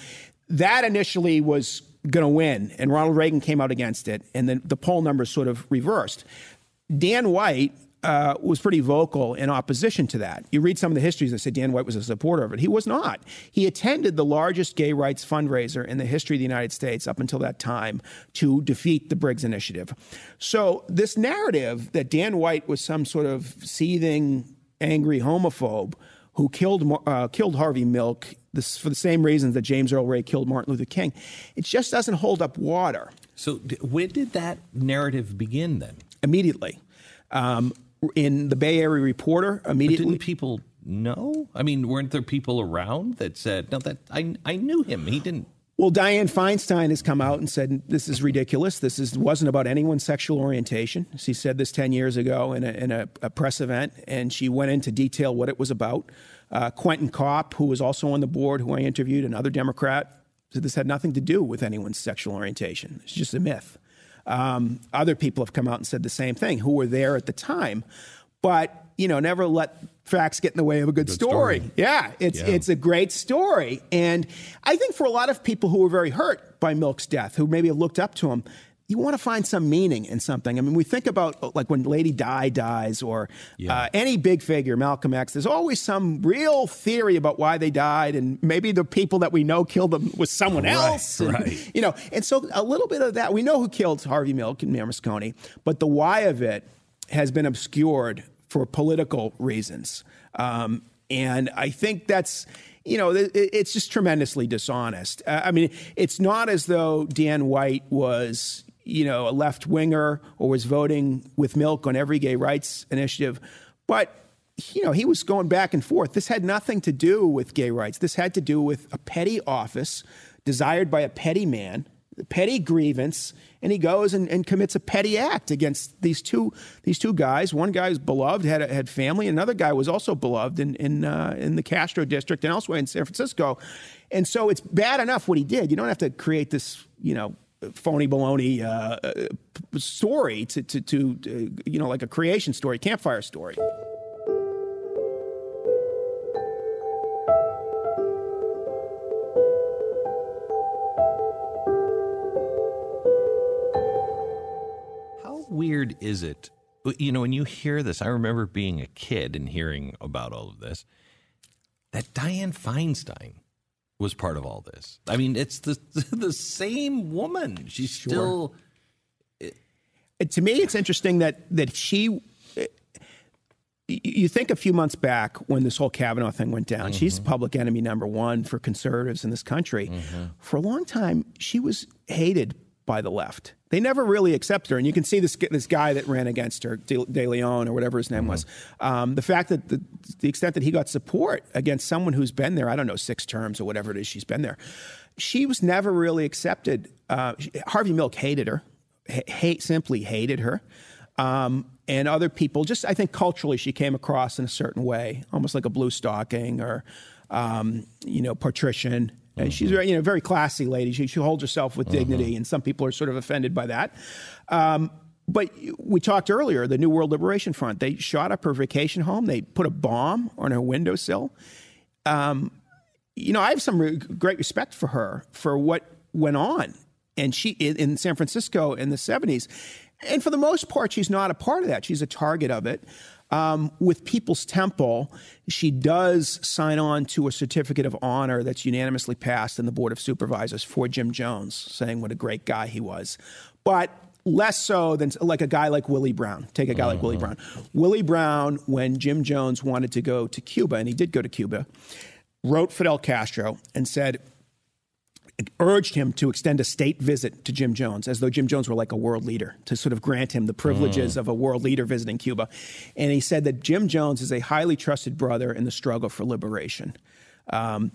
S3: that initially was going to win, and Ronald Reagan came out against it, and then the poll numbers sort of reversed. Dan White uh, was pretty vocal in opposition to that. You read some of the histories that say Dan White was a supporter of it. He was not. He attended the largest gay rights fundraiser in the history of the United States up until that time to defeat the Briggs Initiative. So, this narrative that Dan White was some sort of seething, angry homophobe who killed, uh, killed Harvey Milk this, for the same reasons that James Earl Ray killed Martin Luther King, it just doesn't hold up water.
S2: So, when did that narrative begin then?
S3: Immediately. Um, in the Bay Area Reporter, immediately.
S2: People know? I mean, weren't there people around that said, "No, that I I knew him. He didn't."
S3: Well, Dianne Feinstein has come out and said this is ridiculous. This is wasn't about anyone's sexual orientation. She said this ten years ago in a, in a, a press event, and she went into detail what it was about. Uh, Quentin Kopp, who was also on the board, who I interviewed, another Democrat, said this had nothing to do with anyone's sexual orientation. It's just a myth. Um, other people have come out and said the same thing who were there at the time. But, you know, never let facts get in the way of a good, good story. story. Yeah, it's, yeah. it's a great story. And I think for a lot of people who were very hurt by Milk's death, who maybe have looked up to him, you want to find some meaning in something. I mean, we think about like when Lady Di dies or yeah. uh, any big figure, Malcolm X, there's always some real theory about why they died. And maybe the people that we know killed them was someone
S2: right,
S3: else.
S2: And, right.
S3: You know, and so a little bit of that. We know who killed Harvey Milk and Mayor Moscone, but the why of it has been obscured for political reasons. Um, and I think that's you know, it's just tremendously dishonest. Uh, I mean, it's not as though Dan White was, you know, a left winger or was voting with milk on every gay rights initiative. But, you know, he was going back and forth. This had nothing to do with gay rights. This had to do with a petty office desired by a petty man a petty grievance, and he goes and, and commits a petty act against these two these two guys. One guy was beloved, had a, had family. Another guy was also beloved in in uh, in the Castro district and elsewhere in San Francisco. And so it's bad enough what he did. You don't have to create this, you know, phony baloney uh, uh story to, to, to uh, you know, like a creation story, campfire story.
S2: How weird is it? You know, when you hear this, I remember being a kid and hearing about all of this, that Dianne Feinstein was part of all this. I mean, it's the the same woman. She's sure. still.
S3: It, to me, it's interesting that that she. You think a few months back when this whole Kavanaugh thing went down, mm-hmm. she's public enemy number one for conservatives in this country. Mm-hmm. For a long time, she was hated by the left. They never really accept her, and you can see this this guy that ran against her, De, De Leon or whatever his name mm-hmm. was. Um, the fact that the, the extent that he got support against someone who's been there, I don't know, six terms or whatever it is she's been there, she was never really accepted. Uh, Harvey Milk hated her, hate simply hated her. Um, and other people, just I think culturally, she came across in a certain way, almost like a blue stocking or, um, you know, patrician. Mm-hmm. She's very, you know, very classy lady. She, she holds herself with dignity, mm-hmm. and some people are sort of offended by that. Um, but we talked earlier, the New World Liberation Front. They shot up her vacation home. They put a bomb on her windowsill. Um, you know, I have some re- great respect for her for what went on, and she in, in San Francisco in the '70s. And for the most part, she's not a part of that. She's a target of it. Um, with People's Temple, she does sign on to a certificate of honor that's unanimously passed in the Board of Supervisors for Jim Jones, saying what a great guy he was. But less so than like a guy like Willie Brown. Take a guy uh-huh. like Willie uh-huh. Brown. Willie Brown, when Jim Jones wanted to go to Cuba, and he did go to Cuba, wrote Fidel Castro and said, urged him to extend a state visit to Jim Jones, as though Jim Jones were like a world leader, to sort of grant him the privileges mm. of a world leader visiting Cuba. And he said that Jim Jones is a highly trusted brother in the struggle for liberation. Um,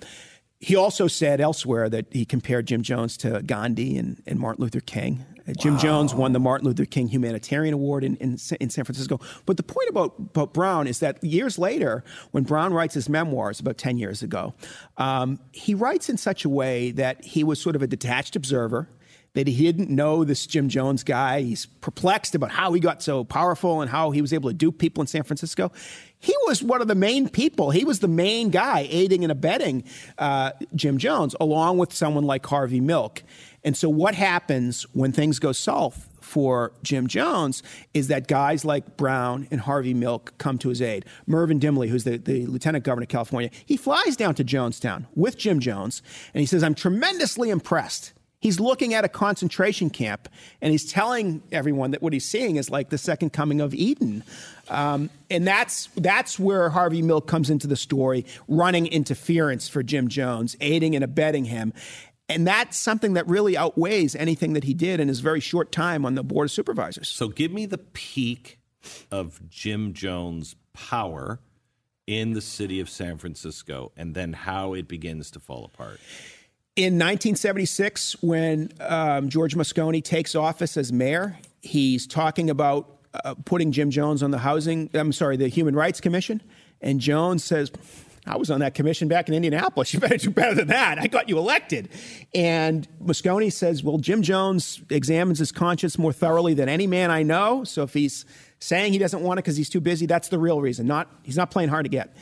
S3: he also said elsewhere that he compared Jim Jones to Gandhi and, and Martin Luther King. Jim wow. Jones won the Martin Luther King Humanitarian Award in, in, in, San Francisco. But the point about, about Brown is that years later, when Brown writes his memoirs about 10 years ago, um, he writes in such a way that he was sort of a detached observer that he didn't know this Jim Jones guy. He's perplexed about how he got so powerful and how he was able to dupe people in San Francisco. He was one of the main people. He was the main guy aiding and abetting uh, Jim Jones, along with someone like Harvey Milk. And so, what happens when things go south for Jim Jones is that guys like Brown and Harvey Milk come to his aid. Mervyn Dymally, who's the, the lieutenant governor of California, he flies down to Jonestown with Jim Jones, and he says, I'm tremendously impressed he's looking at a concentration camp and he's telling everyone that what he's seeing is like the second coming of Eden. Um, and that's that's where Harvey Milk comes into the story, running interference for Jim Jones, aiding and abetting him. And that's something that really outweighs anything that he did in his very short time on the board of supervisors.
S2: So give me the peak of Jim Jones' power in the city of San Francisco and then how it begins to fall apart.
S3: In 1976, when um, George Moscone takes office as mayor, he's talking about uh, putting Jim Jones on the housing, I'm sorry, the Human Rights Commission. And Jones says, I was on that commission back in Indianapolis. You better do better than that. I got you elected. And Moscone says, Well, Jim Jones examines his conscience more thoroughly than any man I know. So if he's saying he doesn't want it because he's too busy, that's the real reason. Not he's not playing hard to get.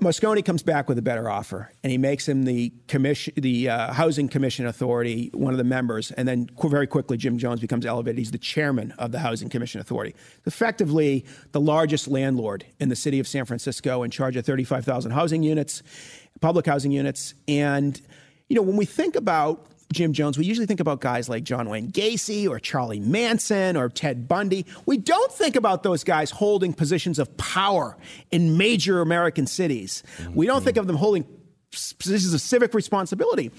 S3: Moscone comes back with a better offer, and he makes him the commission, the uh, housing commission authority, one of the members, and then qu- very quickly Jim Jones becomes elevated. He's the chairman of the housing commission authority, effectively the largest landlord in the city of San Francisco, in charge of 35,000 housing units, public housing units, and you know when we think about Jim Jones, we usually think about guys like John Wayne Gacy or Charlie Manson or Ted Bundy. We don't think about those guys holding positions of power in major American cities. We don't think of them holding positions of civic responsibility.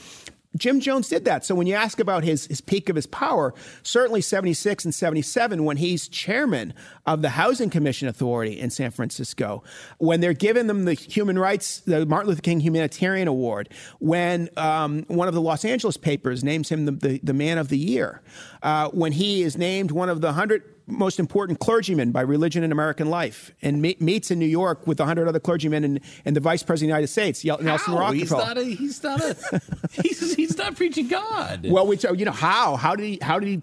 S3: Jim Jones did that. So when you ask about his, his peak of his power, certainly 76 and 77, when he's chairman of the Housing Commission Authority in San Francisco, when they're giving them the human rights, the Martin Luther King Humanitarian Award, when um, one of the Los Angeles papers names him the, the, the man of the year, uh, when he is named one of the 100 most important clergymen by religion in American life and meets in New York with 100 other clergymen and, and the vice president of the United States, Nelson
S2: how?
S3: Rockefeller.
S2: He's not a, he's not a, he's, he's not preaching God.
S3: Well, we, you know, how? How did he, how did he,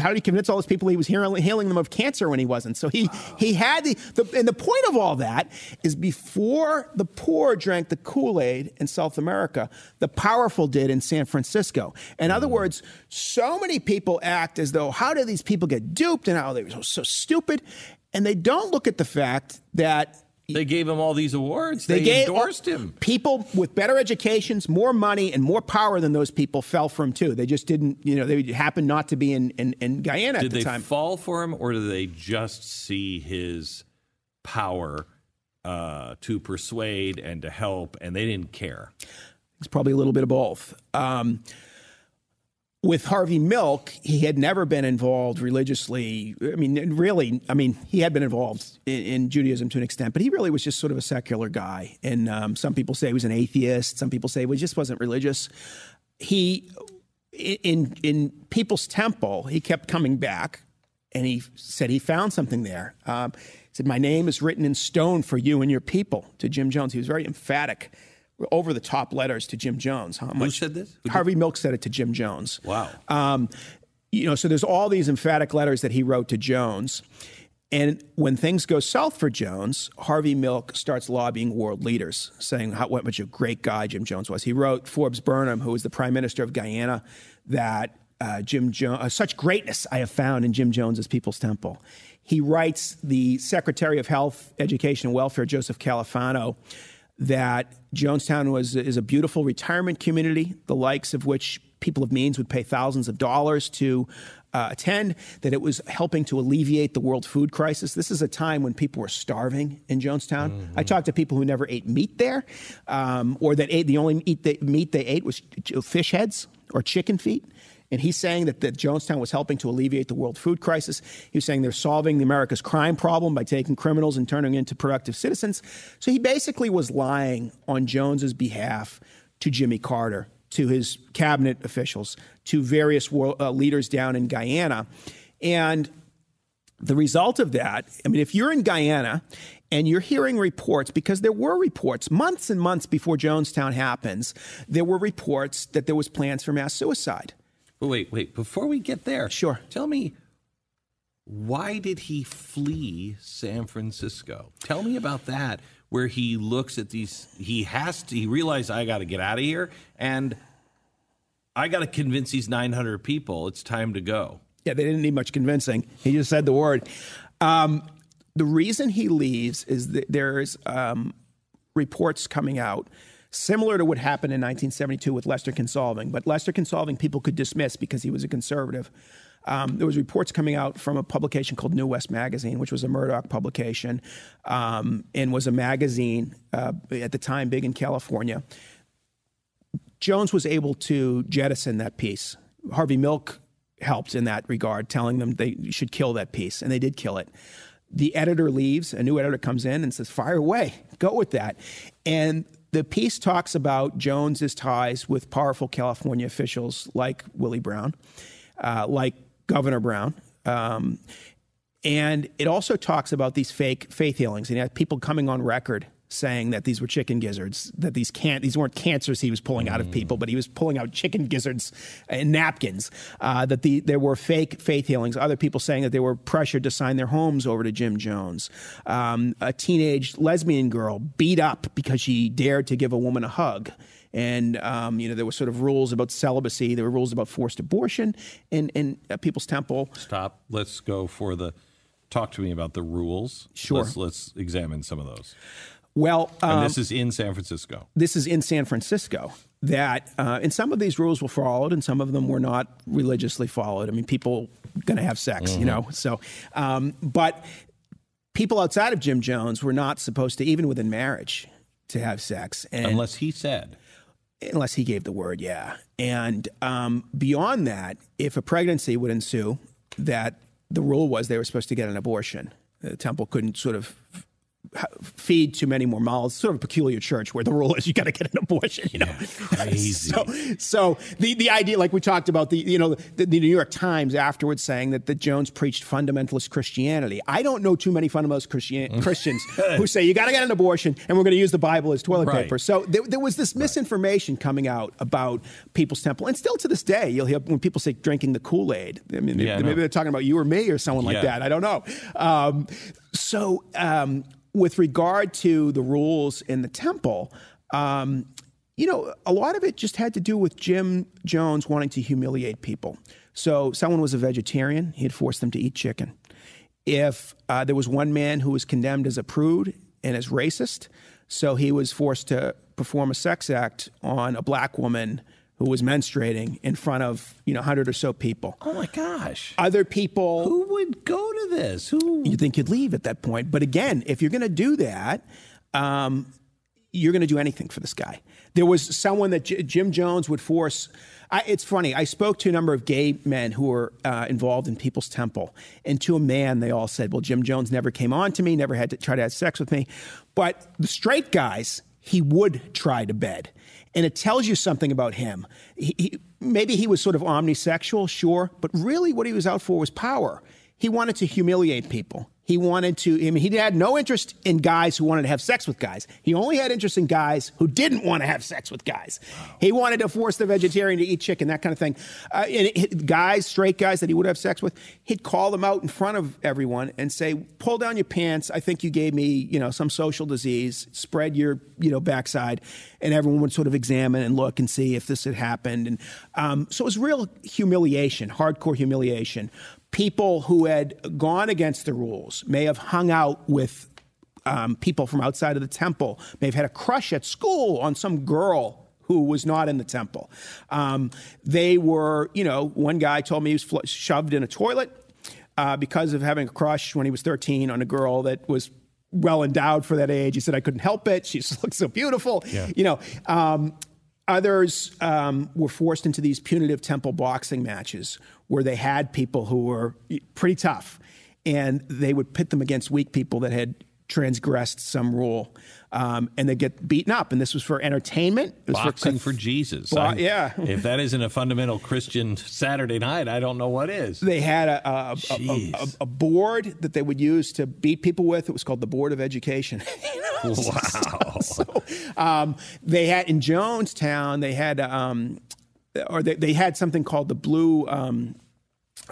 S3: how did he convince all those people he was healing, healing them of cancer when he wasn't? So he, wow. he had the, the, and the point of all that is before the poor drank the Kool-Aid in South America, the powerful did in San Francisco. In other mm. words, so many people act as though, how did these people get duped? and how they were so, so stupid. And they don't look at the fact that
S2: they gave him all these awards. They, they endorsed him.
S3: People with better educations, more money, and more power than those people fell for him too. They just didn't, you know, they happened not to be in, in, in Guyana
S2: did
S3: at the time.
S2: Did they fall for him, or did they just see his power uh, to persuade and to help, and they didn't care?
S3: It's probably a little bit of both. Um, with Harvey Milk, he had never been involved religiously. I mean, really, I mean, he had been involved in, in Judaism to an extent, but he really was just sort of a secular guy. And um, some people say he was an atheist. Some people say he just wasn't religious. He, in in People's Temple, he kept coming back, and he said he found something there. Um, he said, "My name is written in stone for you and your people." To Jim Jones, he was very emphatic over the top letters to Jim Jones.
S2: How much? Who said this? Who
S3: Harvey Milk said it to Jim Jones.
S2: Wow. Um,
S3: you know, so there's all these emphatic letters that he wrote to Jones. And when things go south for Jones, Harvey Milk starts lobbying world leaders, saying how what much a great guy Jim Jones was. He wrote Forbes Burnham, who was the prime minister of Guyana, that uh, Jim Jones, uh, such greatness I have found in Jim Jones's People's Temple. He writes the Secretary of Health, Education, and Welfare, Joseph Califano, that Jonestown was is a beautiful retirement community, the likes of which people of means would pay thousands of dollars to uh, attend, that it was helping to alleviate the world food crisis. This is a time when people were starving in Jonestown. Mm-hmm. I talked to people who never ate meat there, um, or that ate the only meat they, meat they ate was fish heads or chicken feet. And he's saying that, that Jonestown was helping to alleviate the world food crisis. He was saying they're solving the America's crime problem by taking criminals and turning into productive citizens. So he basically was lying on Jones's behalf to Jimmy Carter, to his cabinet officials, to various world, uh, leaders down in Guyana. And the result of that, I mean, if you're in Guyana and you're hearing reports, because there were reports months and months before Jonestown happens, there were reports that there was plans for mass suicide.
S2: But wait, wait. Before we get there,
S3: sure.
S2: Tell me, why did he flee San Francisco? Tell me about that. Where he looks at these, he has to. He realized I got to get out of here, and I got to convince these 900 people it's time to go.
S3: Yeah, they didn't need much convincing. He just said the word. Um, the reason he leaves is that there's um, reports coming out similar to what happened in 1972 with Lester Kinsolving. But Lester Kinsolving, people could dismiss because he was a conservative. Um, there was reports coming out from a publication called New West Magazine, which was a Murdoch publication, um, and was a magazine uh, at the time big in California. Jones was able to jettison that piece. Harvey Milk helped in that regard, telling them they should kill that piece, and they did kill it. The editor leaves, a new editor comes in and says, Fire away, go with that. And the piece talks about Jones's ties with powerful California officials like Willie Brown, uh, like Governor Brown. Um, and it also talks about these fake faith healings and people coming on record saying that these were chicken gizzards, that these can't, these weren't cancers he was pulling out of people, but he was pulling out chicken gizzards and napkins. Uh, that the there were fake faith healings. Other people saying that they were pressured to sign their homes over to Jim Jones. Um, a teenage lesbian girl beat up because she dared to give a woman a hug. And um, you know there were sort of rules about celibacy. There were rules about forced abortion in in uh, People's Temple.
S2: Stop. Let's go for the. Talk to me about the rules.
S3: Sure.
S2: Let's, let's examine some of those.
S3: Well,
S2: um, and this is in San Francisco.
S3: This is in San Francisco. That uh, and some of these rules were followed, and some of them were not religiously followed. I mean, people going to have sex, mm-hmm. you know. So, um, but people outside of Jim Jones were not supposed to, even within marriage, to have sex,
S2: and unless he said.
S3: unless he gave the word, yeah. And um, beyond that, if a pregnancy would ensue, that the rule was they were supposed to get an abortion. The temple couldn't sort of feed too many more mouths. Sort of a peculiar church where the rule is you got to get an abortion. You know,
S2: yeah, crazy.
S3: so, so the the idea, like we talked about, the you know the, the, New York Times afterwards saying that that Jones preached fundamentalist Christianity. I don't know too many fundamentalist Christian, Christians who say you got to get an abortion and we're going to use the Bible as toilet
S2: right.
S3: paper. So there, there was this misinformation right. coming out about People's Temple, and still to this day, you'll hear when people say drinking the Kool Aid. I mean, yeah, maybe no. they're talking about you or me or someone like that. I don't know. Um, so um, with regard to the rules in the temple, um, you know, a lot of it just had to do with Jim Jones wanting to humiliate people. So, someone was a vegetarian, he'd force them to eat chicken. If uh, there was one man who was condemned as a prude and as racist, so he was forced to perform a sex act on a black woman who was menstruating in front of you know 100 or so people.
S2: Oh my gosh!
S3: Other people
S2: who would go to this? Who
S3: you think you'd leave at that point? But again, if you're going to do that, um, you're going to do anything for this guy. There was someone that J- Jim Jones would force. I, it's funny. I spoke to a number of gay men who were uh, involved in People's Temple, and to a man, they all said, "Well, Jim Jones never came on to me, never had to try to have sex with me." But the straight guys, he would try to bed and it tells you something about him. He, he, maybe he was sort of omnisexual, sure, but really what he was out for was power. He wanted to humiliate people. He wanted to, I mean, he had no interest in guys who wanted to have sex with guys. He only had interest in guys who didn't want to have sex with guys. Wow. He wanted to force the vegetarian to eat chicken, that kind of thing. Uh, and it, guys, straight guys that he would have sex with, he'd call them out in front of everyone and say, pull down your pants. I think you gave me, you know, some social disease. Spread your, you know, backside. And everyone would sort of examine and look and see if this had happened. And um, so it was real humiliation, hardcore humiliation people who had gone against the rules may have hung out with um, people from outside of the temple, may have had a crush at school on some girl who was not in the temple. Um, they were, you know, one guy told me he was fl- shoved in a toilet uh, because of having a crush when he was 13 on a girl that was well endowed for that age. He said, I couldn't help it. She just looked so beautiful. Yeah. You know, um, Others um, were forced into these punitive temple boxing matches where they had people who were pretty tough and they would pit them against weak people that had transgressed some rule. Um, and they get beaten up. And this was for entertainment. It was
S2: Boxing for, for Jesus.
S3: Yeah.
S2: if that isn't a fundamental Christian Saturday night, I don't know what is.
S3: They had a, a, a, a board that they would use to beat people with. It was called the Board of Education.
S2: wow.
S3: so, um, they had in Jonestown, they had, um, or they, they, had something called the Blue. Um,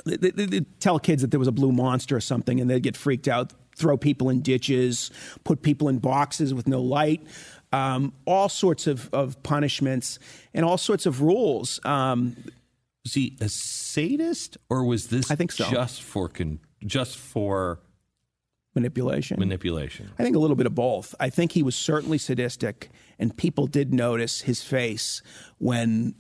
S3: they, they, they tell kids that there was a blue monster or something, and they'd get freaked out throw people in ditches, put people in boxes with no light, um, all sorts of, of punishments and all sorts of rules. Um,
S2: was he a sadist, or was this?
S3: I think so.
S2: Just for con- just for
S3: manipulation.
S2: Manipulation.
S3: I think a little bit of both. I think he was certainly sadistic, and people did notice his face when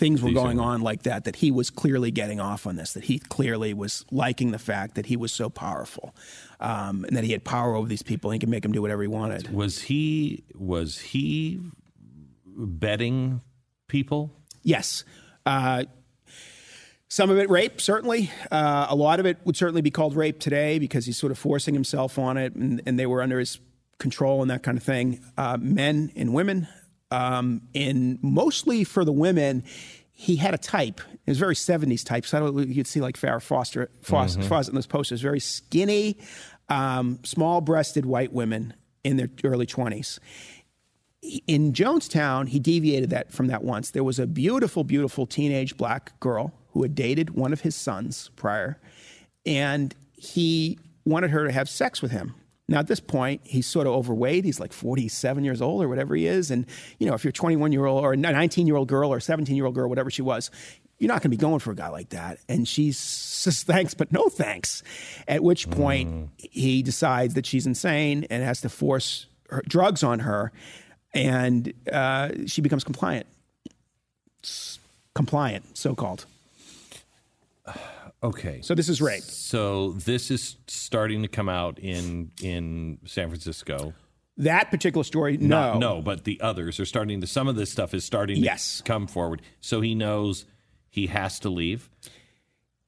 S3: things were going on like that, that he was clearly getting off on this, that he clearly was liking the fact that he was so powerful. Um, and that he had power over these people. And he could make them do whatever he wanted.
S2: Was he was he betting people?
S3: Yes. Uh, some of it rape, certainly. Uh, a lot of it would certainly be called rape today because he's sort of forcing himself on it, and, and they were under his control and that kind of thing. Uh, men and women, um, and mostly for the women, he had a type. It was very 70s type. So you'd see like Farrah Foster, Foster, mm-hmm. Foster in those posters, very skinny, um, small breasted white women in their early 20s. In Jonestown, he deviated that from that once. There was a beautiful, beautiful teenage black girl who had dated one of his sons prior, and he wanted her to have sex with him. Now, at this point, he's sort of overweight. He's like 47 years old or whatever he is. And, you know, if you're a 21 year old or a 19 year old girl or 17 year old girl, whatever she was, you're not going to be going for a guy like that. And she says, thanks, but no thanks. At which point, mm. he decides that she's insane and has to force her, drugs on her. And uh, she becomes compliant. Compliant, so called.
S2: Okay.
S3: So this is rape.
S2: So this is starting to come out in in San Francisco.
S3: That particular story, no.
S2: Not, no, but the others are starting to, some of this stuff is starting to
S3: Yes.
S2: come forward. So he knows he has to leave.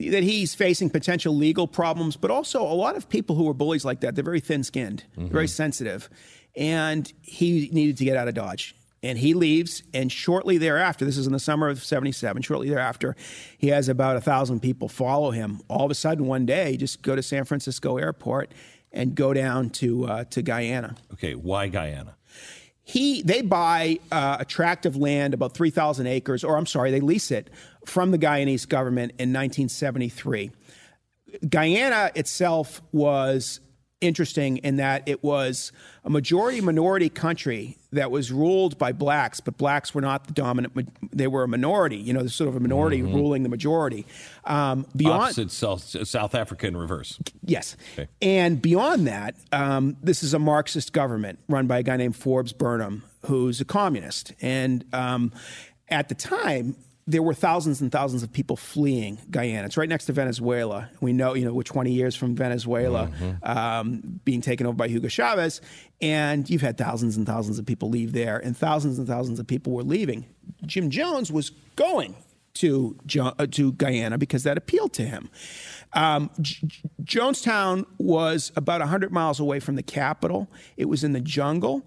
S3: that he's facing potential legal problems, but also a lot of people who are bullies like that, they're very thin skinned, mm-hmm. very sensitive. And he needed to get out of Dodge. And he leaves, and shortly thereafter, this is in the summer of 77, shortly thereafter, he has about a thousand people follow him. All of a sudden, one day, just go to San Francisco airport and go down to, uh, to Guyana
S2: Okay, why Guyana?
S3: he they buy uh, a tract of land about 3000 acres or i'm sorry they lease it from the guyanese government in 1973 guyana itself was interesting in that it was a majority minority country that was ruled by blacks but blacks were not the dominant they were a minority you know the sort of a minority ruling the majority um, beyond
S2: Opposite South, South Africa in reverse.
S3: Yes.
S2: Okay.
S3: And beyond that, um, this is a Marxist government run by a guy named Forbes Burnham, who's a communist. And um, at the time, there were thousands and thousands of people fleeing Guyana. It's right next to Venezuela. We know, you know, we're 20 years from Venezuela um, being taken over by Hugo Chavez, and you've had thousands and thousands of people leave there, and thousands and thousands of people were leaving. Jim Jones was going to jo- uh, to Guyana because that appealed to him. Um, J- Jonestown was about 100 miles away from the capital. It was in the jungle.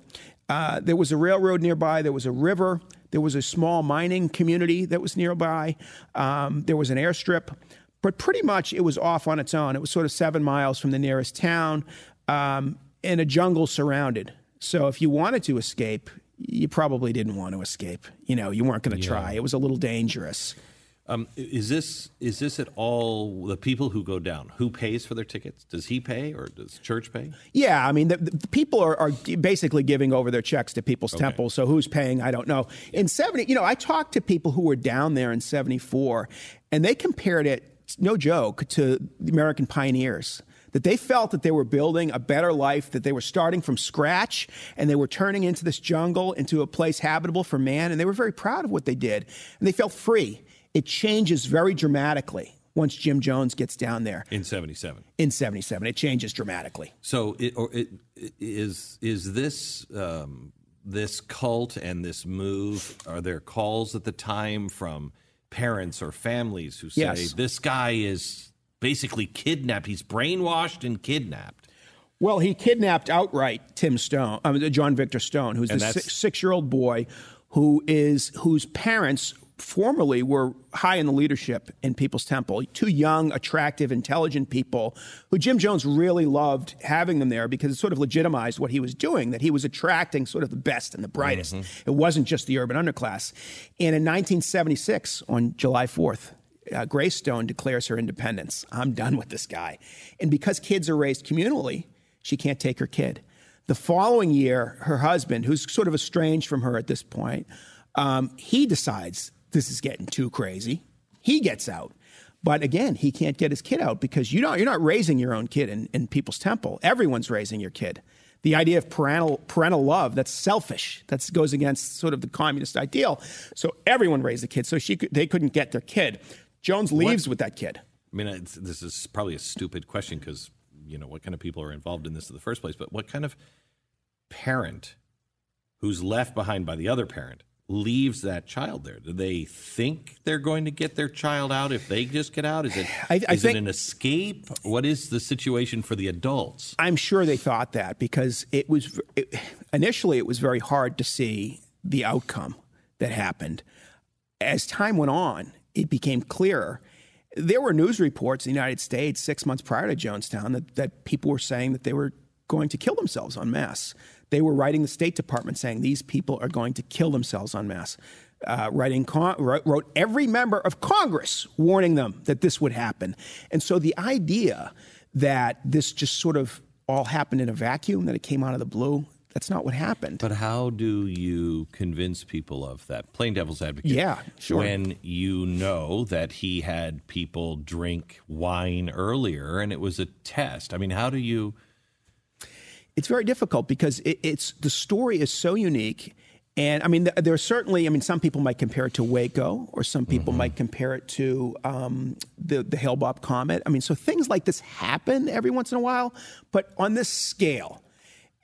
S3: Uh, there was a railroad nearby. There was a river. There was a small mining community that was nearby. Um, there was an airstrip, but pretty much it was off on its own. It was sort of seven miles from the nearest town, um, and a jungle surrounded. So if you wanted to escape, you probably didn't want to escape. You know, you weren't going to try. It was a little dangerous.
S2: Um, is this is this at all the people who go down? Who pays for their tickets? Does he pay or does church pay?
S3: Yeah, I mean, the, the people are, are basically giving over their checks to People's temples. So who's paying? I don't know. In seventy, you know, I talked to people who were down there in '74, and they compared it, no joke, to the American pioneers. That they felt that they were building a better life, that they were starting from scratch, and they were turning into this jungle into a place habitable for man, and they were very proud of what they did, and they felt free. It changes very dramatically once Jim Jones gets down there
S2: In '77.
S3: in '77. It changes dramatically.
S2: So, it, or it, it- is is this um, this cult and this move? Are there calls at the time from parents or families who say
S3: Yes.
S2: this guy is basically kidnapped? He's brainwashed and kidnapped.
S3: Well, he kidnapped outright Tim Stoen, um, John Victor Stoen, who's
S2: And
S3: the six, year old boy who is whose parents formerly were high in the leadership in People's Temple. Two young, attractive, intelligent people who Jim Jones really loved having them there because it sort of legitimized what he was doing, that he was attracting sort of the best and the brightest. It wasn't just the urban underclass. And in 1976, on July 4th, uh, Grace Stoen declares her independence. I'm done with this guy. And because kids are raised communally, she can't take her kid. The following year, her husband, who's sort of estranged from her at this point, um, he decides this is getting too crazy. He gets out. But again, he can't get his kid out because you don't, you're not raising your own kid in, in People's Temple. Everyone's raising your kid. The idea of parental, parental love, that's selfish. That goes against sort of the communist ideal. So everyone raised a kid. So she could, they couldn't get their kid. Jones leaves with that kid.
S2: I mean, it's, this is probably a stupid question because you know what kind of people are involved in this in the first place. But what kind of parent who's left behind by the other parent leaves that child there? Do they think they're going to get their child out if they just get out? Is it
S3: I- I
S2: is
S3: think-
S2: it an escape? What is the situation for the adults?
S3: I'm sure they thought that because it was it, initially it was very hard to see the outcome that happened. As time went on, it became clearer. There were news reports in the United States six months prior to Jonestown that, that people were saying that they were going to kill themselves en masse. They were writing the State Department saying these people are going to kill themselves en masse. Uh, writing con- wrote, wrote every member of Congress warning them that this would happen. And so the idea that this just sort of all happened in a vacuum, that it came out of the blue, that's not what happened.
S2: But how do you convince people of that? Plain devil's advocate.
S3: Yeah, sure.
S2: When you know that he had people drink wine earlier and it was a test. I mean, how do you.
S3: It's very difficult because it, it's the story is so unique. And I mean, there are certainly, I mean, some people might compare it to Waco, or some people might compare it to um, the the Hale Bopp comet. I mean, so things like this happen every once in a while, but on this scale,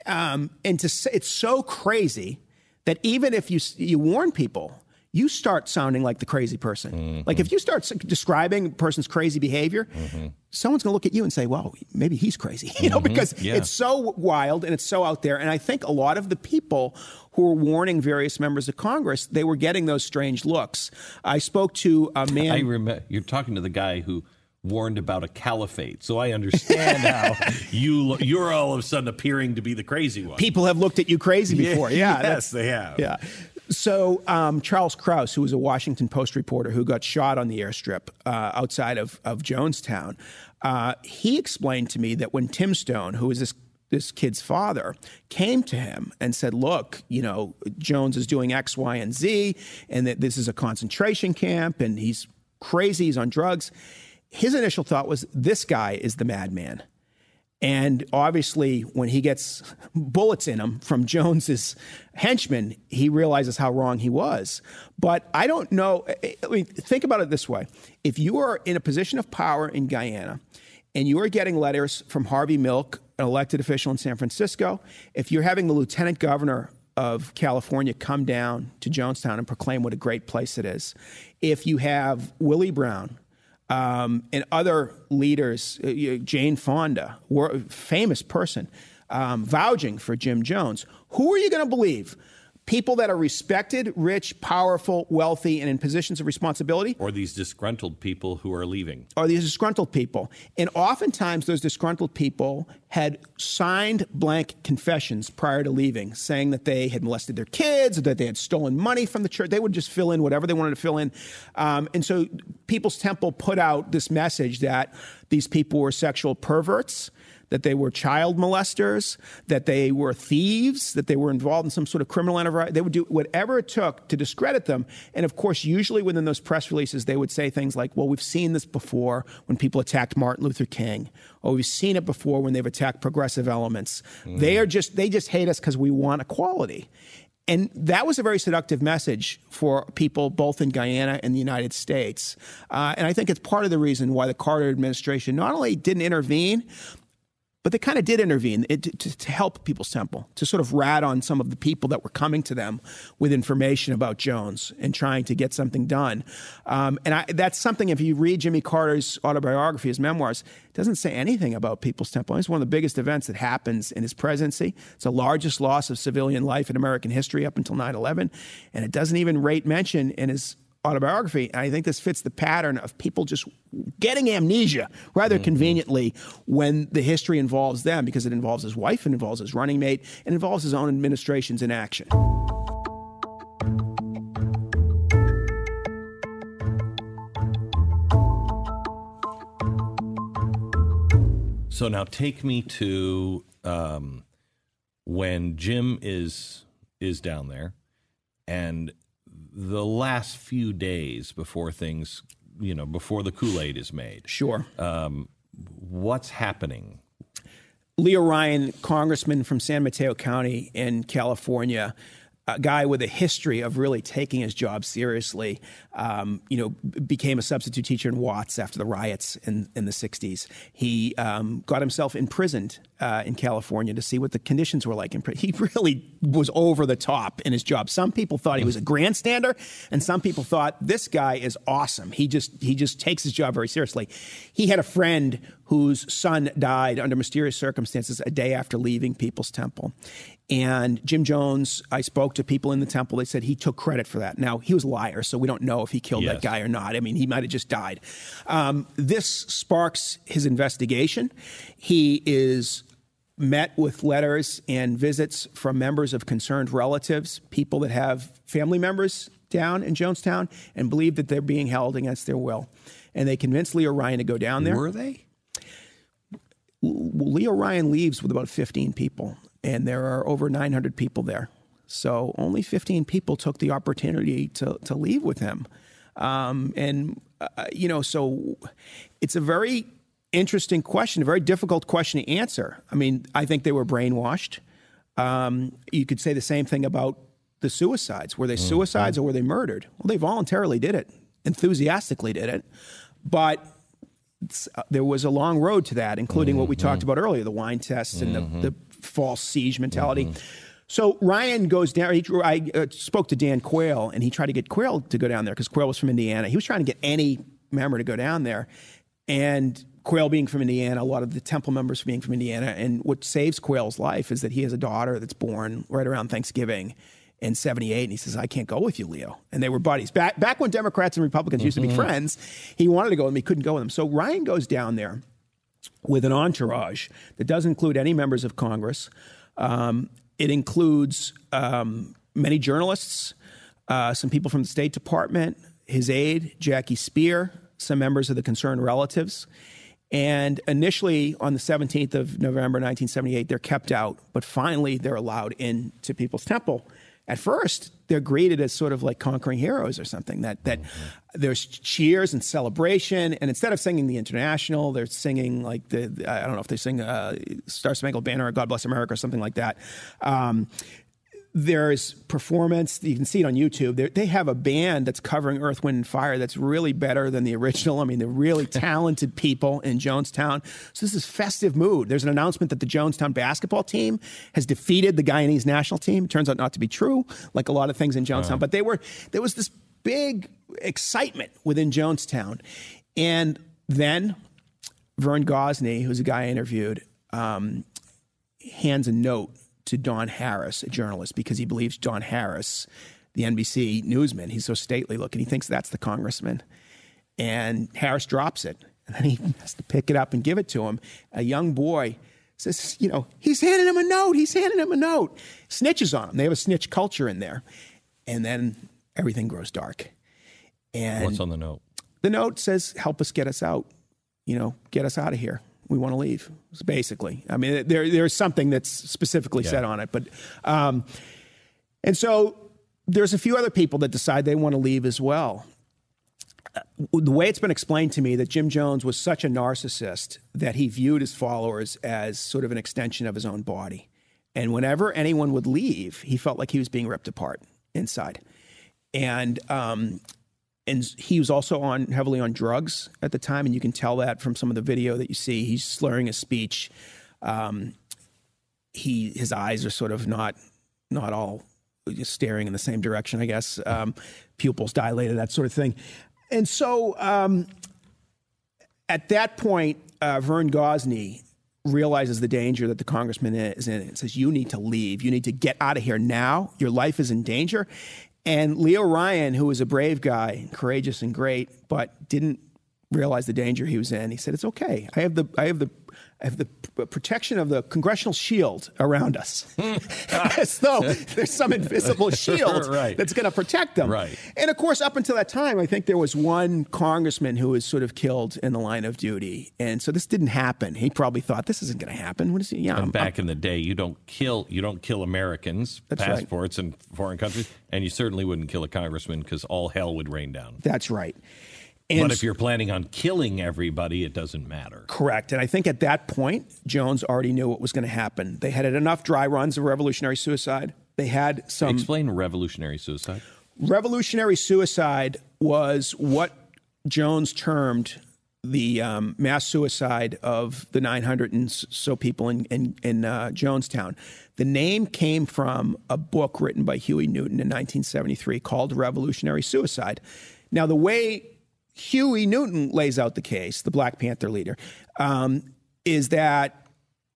S3: Um, and to say it's so crazy that even if you you warn people, you start sounding like the crazy person. Mm-hmm. Like if you start describing a person's crazy behavior, mm-hmm. someone's going to look at you and say, "Well, maybe he's crazy," you know, mm-hmm. because yeah. it's so wild and it's so out there. And I think a lot of the people who were warning various members of Congress, they were getting those strange looks. I spoke to a man.
S2: I remember you're talking to the guy who warned about a caliphate. So I understand how you you're all of a sudden appearing to be the crazy one.
S3: People have looked at you crazy before. Yeah,
S2: yeah yes, they have.
S3: Yeah. So um, Charles Krause, who was a Washington Post reporter who got shot on the airstrip uh, outside of, of Jonestown, uh, he explained to me that when Tim Stoen, who was this this kid's father came to him and said, Look, you know, Jones is doing X, Y, and Z, and that this is a concentration camp, and he's crazy, he's on drugs. His initial thought was, This guy is the madman. And obviously, when he gets bullets in him from Jones's henchmen, he realizes how wrong he was. But I don't know. I mean, think about it this way: if you are in a position of power in Guyana, and you are getting letters from Harvey Milk, an elected official in San Francisco, if you're having the lieutenant governor of California come down to Jonestown and proclaim what a great place it is, if you have Willie Brown, um, and other leaders, uh, Jane Fonda, famous person, um, vouching for Jim Jones. Who are you going to believe? People that are respected, rich, powerful, wealthy, and in positions of responsibility.
S2: Or these disgruntled people who are leaving.
S3: Or these disgruntled people. And oftentimes, those disgruntled people had signed blank confessions prior to leaving, saying that they had molested their kids, or that they had stolen money from the church. They would just fill in whatever they wanted to fill in. Um, and so, People's Temple put out this message that these people were sexual perverts that they were child molesters, that they were thieves, that they were involved in some sort of criminal enterprise. They would do whatever it took to discredit them. And of course, usually within those press releases, they would say things like, well, we've seen this before when people attacked Martin Luther King, or we've seen it before when they've attacked progressive elements. Mm. They are just, they just hate us because we want equality. And that was a very seductive message for people both in Guyana and the United States. Uh, and I think it's part of the reason why the Carter administration not only didn't intervene, but they kind of did intervene to, to, to, help People's Temple, to sort of rat on some of the people that were coming to them with information about Jones and trying to get something done. Um, and I, that's something, if you read Jimmy Carter's autobiography, his memoirs, it doesn't say anything about People's Temple. It's one of the biggest events that happens in his presidency. It's the largest loss of civilian life in American history up until 9 11. And it doesn't even rate mention in his autobiography. And I think this fits the pattern of people just getting amnesia rather mm-hmm. conveniently when the history involves them because it involves his wife, it involves his running mate, it involves his own administration's inaction.
S2: So now take me to um, when Jim is is down there and the last few days before things, you know, before the Kool Aid is made.
S3: Sure. Um,
S2: what's happening?
S3: Leo Ryan, congressman from San Mateo County in California, a guy with a history of really taking his job seriously, um, you know, became a substitute teacher in Watts after the riots in, in the 60s. He um, got himself imprisoned uh, in California to see what the conditions were like. In he really was over the top in his job. Some people thought he was a grandstander, and some people thought this guy is awesome. He just he just takes his job very seriously. He had a friend whose son died under mysterious circumstances a day after leaving People's Temple. And Jim Jones, I spoke to people in the temple. They said he took credit for that. Now, he was a liar, so we don't know if he killed yes. that guy or not. I mean, he might have just died. Um, this sparks his investigation. He is met with letters and visits from members of concerned relatives, people that have family members down in Jonestown and believe that they're being held against their will. And they convinced Leo Ryan to go down there.
S2: Were they?
S3: Leo Ryan leaves with about 15 people, and there are over 900 people there. So only 15 people took the opportunity to, to leave with him. Um, and, uh, you know, so it's a very interesting question, a very difficult question to answer. I mean, I think they were brainwashed. Um, you could say the same thing about the suicides. Were they mm-hmm. suicides or were they murdered? Well, they voluntarily did it, enthusiastically did it. But uh, there was a long road to that, including mm-hmm. what we talked mm-hmm. about earlier the wine tests and mm-hmm. the, the false siege mentality. Mm-hmm. So Ryan goes down. He, I uh, spoke to Dan Quayle, and he tried to get Quayle to go down there because Quayle was from Indiana. He was trying to get any member to go down there, and Quayle being from Indiana, a lot of the temple members being from Indiana, and what saves Quayle's life is that he has a daughter that's born right around Thanksgiving in 78 and he says i can't go with you leo and they were buddies back back when democrats and republicans mm-hmm. used to be mm-hmm. friends he wanted to go with him he couldn't go with him so ryan goes down there with an entourage that does include any members of congress um, it includes um, many journalists uh, some people from the state department his aide jackie speier some members of the concerned relatives and initially, on the 17th of November 1978, they're kept out, but finally they're allowed into People's Temple. At first, they're greeted as sort of like conquering heroes or something. That that mm-hmm. there's cheers and celebration, and instead of singing the Internationale, they're singing like the, the I don't know if they sing uh, Star Spangled Banner or God Bless America or something like that. Um, there's performance. You can see it on YouTube. They're, they have a band that's covering Earth, Wind, and Fire that's really better than the original. I mean, they're really talented people in Jonestown. So this is festive mood. There's an announcement that the Jonestown basketball team has defeated the Guyanese national team. It turns out not to be true, like a lot of things in Jonestown. Uh-huh. But they were there was this big excitement within Jonestown, and then Vern Gosney, who's a guy I interviewed, um, hands a note to Don Harris, a journalist, because he believes Don Harris, the NBC newsman, he's so stately looking, he thinks that's the congressman. And Harris drops it. And then he has to pick it up and give it to him. A young boy says, you know, he's handing him a note. He's handing him a note. Snitches on him. They have a snitch culture in there. And then everything grows dark. And
S2: what's on the note?
S3: The note says, help us get us out. You know, get us out of here we want to leave. Basically, I mean, there there's something that's specifically yeah. said on it, but um, and so there's a few other people that decide they want to leave as well. Uh, the way it's been explained to me that Jim Jones was such a narcissist that he viewed his followers as sort of an extension of his own body, and whenever anyone would leave, he felt like he was being ripped apart inside, and um, and he was also on heavily on drugs at the time, and you can tell that from some of the video that you see. He's slurring his speech. Um, he his eyes are sort of not not all just staring in the same direction. I guess um, pupils dilated, that sort of thing. And so um, at that point, uh, Vern Gosney realizes the danger that the congressman is in and says, You need to leave. You need to get out of here now. Your life is in danger. And Leo Ryan, who was a brave guy, courageous and great, but didn't realize the danger he was in, he said, "It's okay. I have the I have the have the uh, protection of the congressional shield around us, as though there's some invisible shield right. that's going to protect them.
S2: Right.
S3: And of course, up until that time, I think there was one congressman who was sort of killed in the line of duty, and so this didn't happen. He probably thought this isn't going to happen. What is he?
S2: Yeah. I'm, back I'm, in the day, you don't kill you don't kill Americans passports right. in foreign countries, and you certainly wouldn't kill a congressman because all hell would rain down.
S3: That's right.
S2: And but if you're planning on killing everybody, it doesn't matter.
S3: Correct. And I think at that point, Jones already knew what was going to happen. They had enough dry runs of revolutionary suicide. They had some.
S2: Explain revolutionary suicide.
S3: Revolutionary suicide was what Jones termed the um, mass suicide of the 900 and so people in, in, in uh, Jonestown. The name came from a book written by Huey Newton in 1973 called Revolutionary Suicide. Now, the way Huey Newton lays out the case, the Black Panther leader, um, is that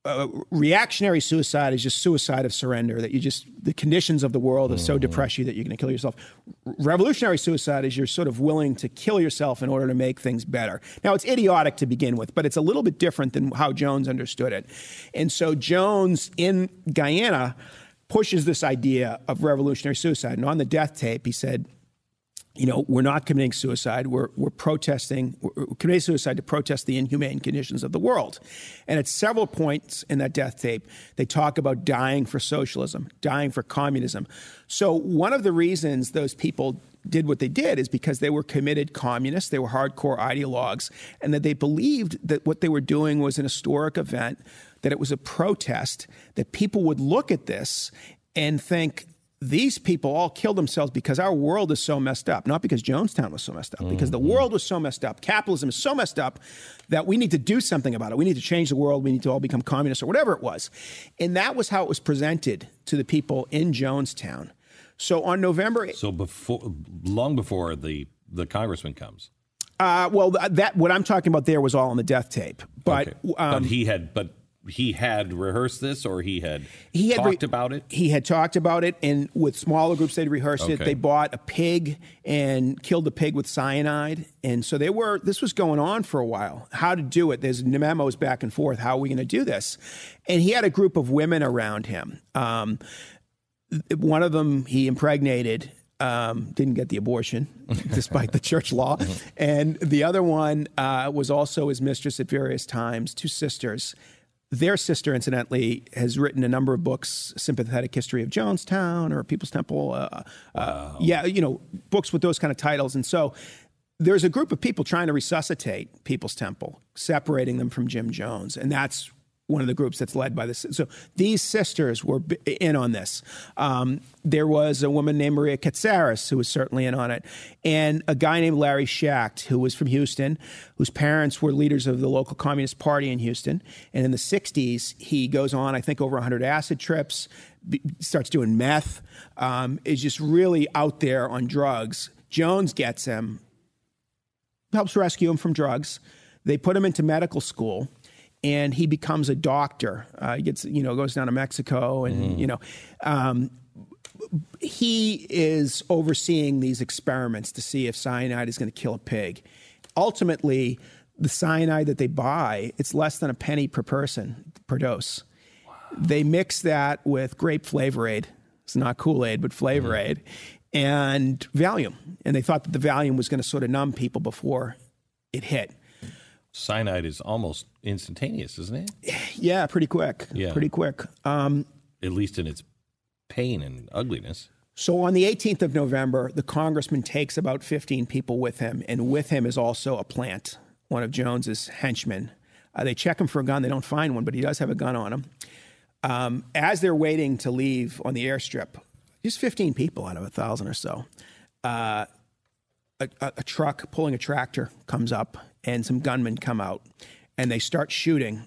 S3: uh, reactionary suicide is just suicide of surrender, that you just, the conditions of the world have so mm-hmm. depressed you that you're going to kill yourself. Revolutionary suicide is you're sort of willing to kill yourself in order to make things better. Now, it's idiotic to begin with, but it's a little bit different than how Jones understood it. And so Jones in Guyana pushes this idea of revolutionary suicide. And on the death tape, he said, you know, we're not committing suicide. We're, we're protesting, we're committing suicide to protest the inhumane conditions of the world. And at several points in that death tape, they talk about dying for socialism, dying for communism. So one of the reasons those people did what they did is because they were committed communists, they were hardcore ideologues, and that they believed that what they were doing was an historic event, that it was a protest, that people would look at this and think, these people all killed themselves because our world is so messed up, not because Jonestown was so messed up, because the world was so messed up. Capitalism is so messed up that we need to do something about it. We need to change the world. We need to all become communists or whatever it was. And that was how it was presented to the people in Jonestown. So on November,
S2: So before, long before the the congressman comes,
S3: uh, well, that what I'm talking about there was all on the death tape. But
S2: Okay.
S3: um,
S2: but he had but he had rehearsed this, or he had
S3: he had re-
S2: talked about it.
S3: He had talked about it, and with smaller groups, they'd rehearsed it. They bought a pig and killed the pig with cyanide, and so they were. This was going on for a while. How to do it? There's memos back and forth. How are we going to do this? And he had a group of women around him. Um, one of them he impregnated. Um, didn't get the abortion, despite the church law, and the other one uh, was also his mistress at various times. Two sisters. Their sister, incidentally, has written a number of books, "Sympathetic History of Jonestown" or "People's Temple." Uh, uh, yeah, you know, books with those kind of titles. And so, there's a group of people trying to resuscitate People's Temple, separating them from Jim Jones, and that's one of the groups that's led by this. So these sisters were in on this. Um, there was a woman named Maria Katsaris who was certainly in on it, and a guy named Larry Schacht who was from Houston, whose parents were leaders of the local Communist Party in Houston. And in the '60s, he goes on, I think, over 100 acid trips, b- starts doing meth, um, is just really out there on drugs. Jones gets him, helps rescue him from drugs. They put him into medical school, and he becomes a doctor. Uh, he gets, you know, goes down to Mexico, and you know, um, he is overseeing these experiments to see if cyanide is going to kill a pig. Ultimately, the cyanide that they buy, it's less than a penny per person per dose. They mix that with grape flavor aid. It's not Kool Aid, but flavor aid, and Valium. And they thought that the Valium was going to sort of numb people before it hit.
S2: Cyanide is almost instantaneous, isn't it?
S3: Yeah, pretty quick.
S2: Yeah.
S3: Pretty quick. Um,
S2: At least in its pain and ugliness.
S3: So on the 18th of November, the congressman takes about 15 people with him, and with him is also a plant, one of Jones's henchmen. Uh, they check him for a gun. They don't find one, but he does have a gun on him. Um, as they're waiting to leave on the airstrip, just 15 people out of a thousand or so, uh, a, a, a truck pulling a tractor comes up, and some gunmen come out, and they start shooting,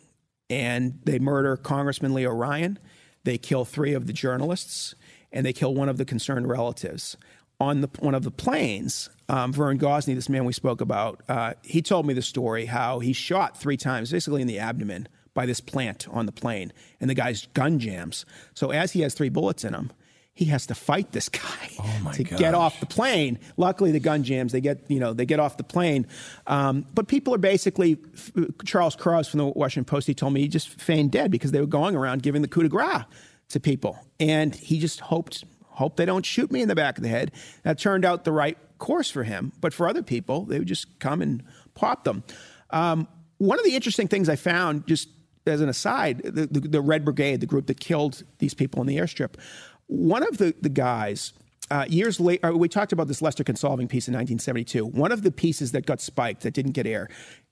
S3: and they murder Congressman Leo Ryan. They kill three of the journalists, and they kill one of the concerned relatives. On the, one of the planes, um, Vern Gosney, this man we spoke about, uh, he told me the story how he shot three times, basically in the abdomen, by this plant on the plane, and the guy's gun jams. So as he has three bullets in him, he has to fight this guy to get off the plane. Luckily, the gun jams. They get you know they get off the plane, um, but people are basically Charles Krause from the Washington Post. He told me he just feigned dead because they were going around giving the coup de grace to people, and he just hoped hope they don't shoot me in the back of the head. That turned out the right course for him, but for other people, they would just come and pop them. Um, one of the interesting things I found, just as an aside, the, the, the Red Brigade, the group that killed these people in the airstrip, one of the, the guys, uh, years later, we talked about this Lester Kinsolving piece in 1972. One of the pieces that got spiked, that didn't get air,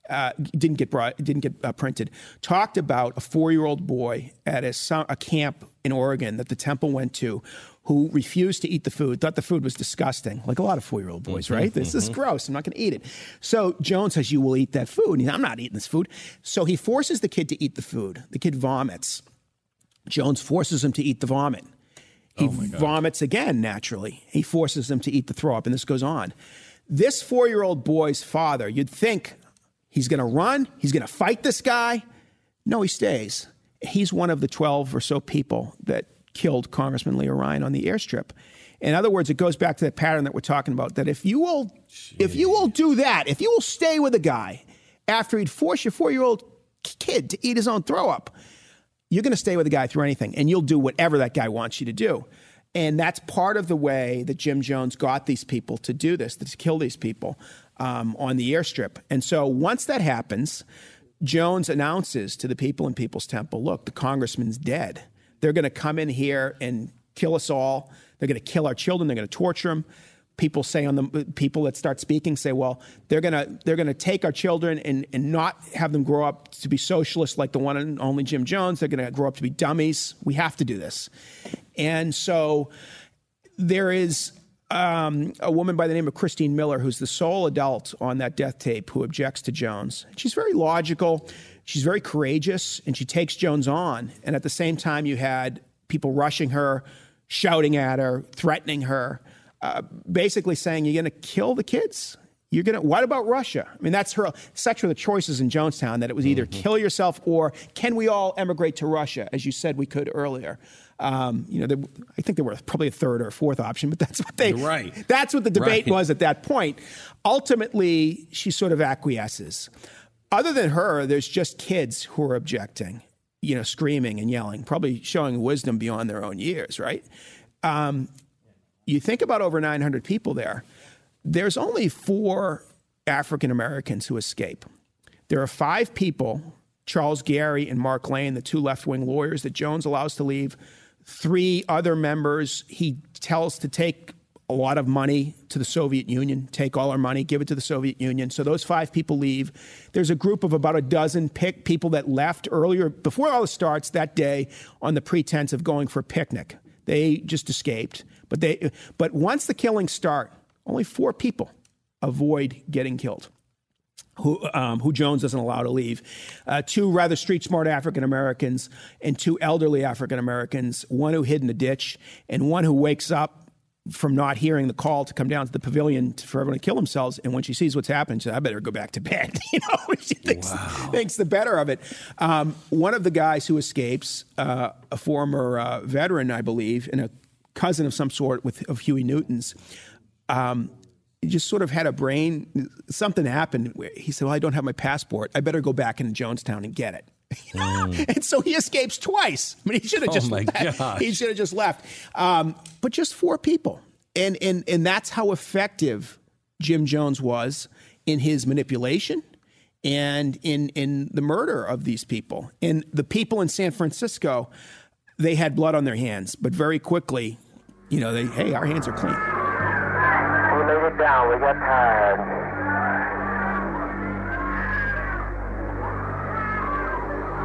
S3: uh, didn't get brought, didn't get uh, printed, talked about a four-year-old boy at a, a camp in Oregon that the temple went to, who refused to eat the food, thought the food was disgusting, like a lot of four-year-old boys, right? This is gross. I'm not going to eat it. So Jones says, "You will eat that food." I'm not eating this food. So he forces the kid to eat the food. The kid vomits. Jones forces him to eat the vomit. He oh, vomits again naturally. He forces them to eat the throw up, and this goes on. This four year old boy's father, you'd think he's going to run, he's going to fight this guy. No, he stays. He's one of the 12 or so people that killed Congressman Leo Ryan on the airstrip. In other words, it goes back to that pattern that we're talking about that if you will if you will do that, if you will stay with a guy after he'd force your four year old kid to eat his own throw up, you're going to stay with the guy through anything and you'll do whatever that guy wants you to do. And that's part of the way that Jim Jones got these people to do this, to kill these people um, on the airstrip. And so once that happens, Jones announces to the people in People's Temple look, the congressman's dead. They're going to come in here and kill us all. They're going to kill our children. They're going to torture them people say on the people that start speaking say, well, they're gonna they're gonna take our children and, and not have them grow up to be socialists like the one and only Jim Jones. They're gonna grow up to be dummies. We have to do this. And so there is um, a woman by the name of Christine Miller, who's the sole adult on that death tape who objects to Jones. She's very logical, she's very courageous, and she takes Jones on. And at the same time, you had people rushing her, shouting at her, threatening her, uh, basically saying, You're going to kill the kids? You're gonna. What about Russia? I mean, that's her. Such were the choices in Jonestown that it was either mm-hmm. kill yourself or can we all emigrate to Russia, as you said we could earlier. Um, you know, there, I think there were probably a third or a fourth option, but that's what they.
S2: Right.
S3: That's what the debate right. was at that point. Ultimately, she sort of acquiesces. Other than her, there's just kids who are objecting, you know, screaming and yelling, probably showing wisdom beyond their own years, right? Um, you think about over 900 people there. There's only four African Americans who escape. There are five people Charles Garry and Mark Lane, the two left wing lawyers that Jones allows to leave three other members he tells to take a lot of money to the Soviet Union, take all our money, give it to the Soviet Union. So those five people leave. There's a group of about a dozen pick people that left earlier, before all this starts that day, on the pretense of going for a picnic. They just escaped. But, they, but once the killings start, only four people avoid getting killed who, um, who Jones doesn't allow to leave. Uh, two rather street smart African Americans and two elderly African Americans, one who hid in a ditch and one who wakes up from not hearing the call to come down to the pavilion for everyone to kill themselves. And when she sees what's happened, she says, I better go back to bed. you know, she thinks, wow. thinks the better of it. Um, one of the guys who escapes, uh, a former uh, veteran, I believe, and a cousin of some sort with, of Huey Newton's, um, he just sort of had a brain, something happened. He said, Well, I don't have my passport. I better go back into Jonestown and get it. Mm. and so he escapes twice. I mean, he should have
S2: oh
S3: just left. He should have just left. Um, but just four people. And, and, and that's how effective Jim Jones was in his manipulation and in, in the murder of these people. And the people in San Francisco, they had blood on their hands, but very quickly, you know, they, hey, our hands are clean We
S1: laid it down. We got tired.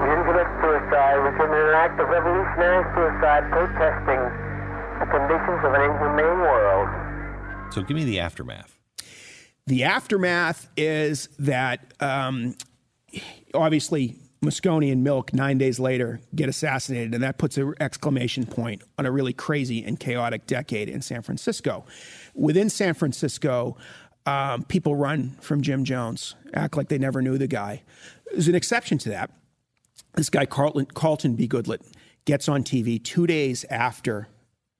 S1: We didn't commit suicide. We committed an act of revolutionary suicide protesting the conditions of an inhumane world.
S2: So give me the aftermath.
S3: The aftermath is that um, obviously Moscone and Milk nine days later get assassinated, and that puts an exclamation point on a really crazy and chaotic decade in San Francisco. Within San Francisco, um, people run from Jim Jones, act like they never knew the guy. There's an exception to that. This guy, Carlton, Carlton B. Goodlett, gets on TV two days after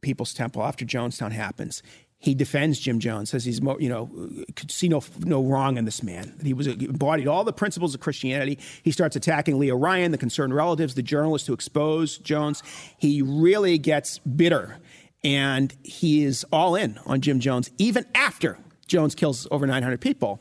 S3: People's Temple, after Jonestown happens he defends Jim Jones, says he's you know could see no no wrong in this man. He was embodied all the principles of Christianity. He starts attacking Leo Ryan, the concerned relatives, the journalists who exposed Jones. He really gets bitter, and he is all in on Jim Jones even after Jones kills over 900 people.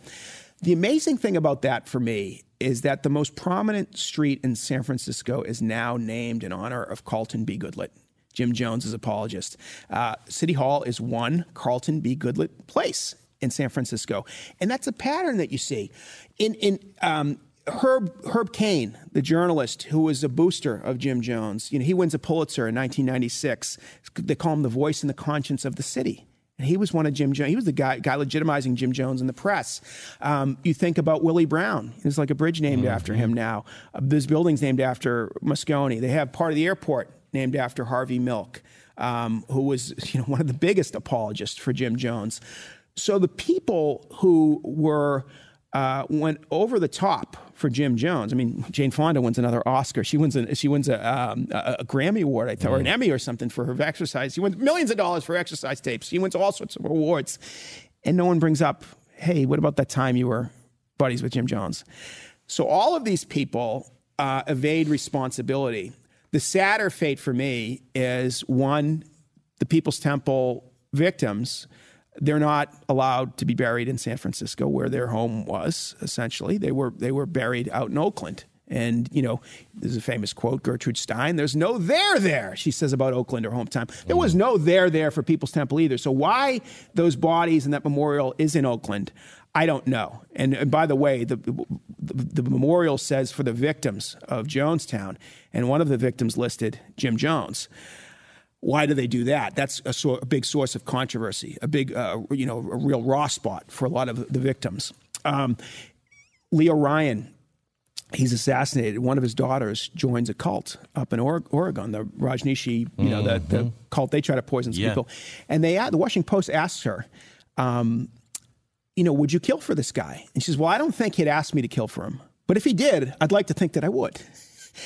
S3: The amazing thing about that for me is that the most prominent street in San Francisco is now named in honor of Carlton B. Goodlett. Jim Jones' apologist. Uh, City Hall is one Carlton B. Goodlett place in San Francisco, and that's a pattern that you see. In in um, Herb Herb Caen, the journalist who was a booster of Jim Jones, you know, he wins a Pulitzer in 1996. They call him the voice and the conscience of the city. And he was one of Jim Jones. He was the guy, guy legitimizing Jim Jones in the press. Um, you think about Willie Brown. There's like a bridge named mm-hmm. after him now. Uh, there's buildings named after Moscone. They have part of the airport named after Harvey Milk, um, who was you know, one of the biggest apologists for Jim Jones. So the people who were uh, went over the top for Jim Jones. I mean, Jane Fonda wins another Oscar. She wins a she wins a, um, a, a Grammy award, I thought, or an mm. Emmy or something for her exercise. She wins millions of dollars for exercise tapes. She wins all sorts of awards, and no one brings up, hey, what about that time you were buddies with Jim Jones? So all of these people uh, evade responsibility. The sadder fate for me is one, the People's Temple victims. They're not allowed to be buried in San Francisco, where their home was. Essentially, they were they were buried out in Oakland. And, you know, there's a famous quote, Gertrude Stein, there's no there there, she says about Oakland, her hometown. There was no there there for People's Temple either. So why those bodies and that memorial is in Oakland, I don't know. And, and by the way, the, the, the, memorial says for the victims of Jonestown, and one of the victims listed Jim Jones. Why do they do that? That's a, so, a big source of controversy, a big, uh, you know, a real raw spot for a lot of the victims. Um, Leo Ryan, he's assassinated. One of his daughters joins a cult up in Oregon, the Rajneesh, you know, the, the, mm-hmm. cult. They try to poison yeah. people, and they the Washington Post asks her. Um, you know, would you kill for this guy? And she says, Well, I don't think he'd ask me to kill for him. But if he did, I'd like to think that I would.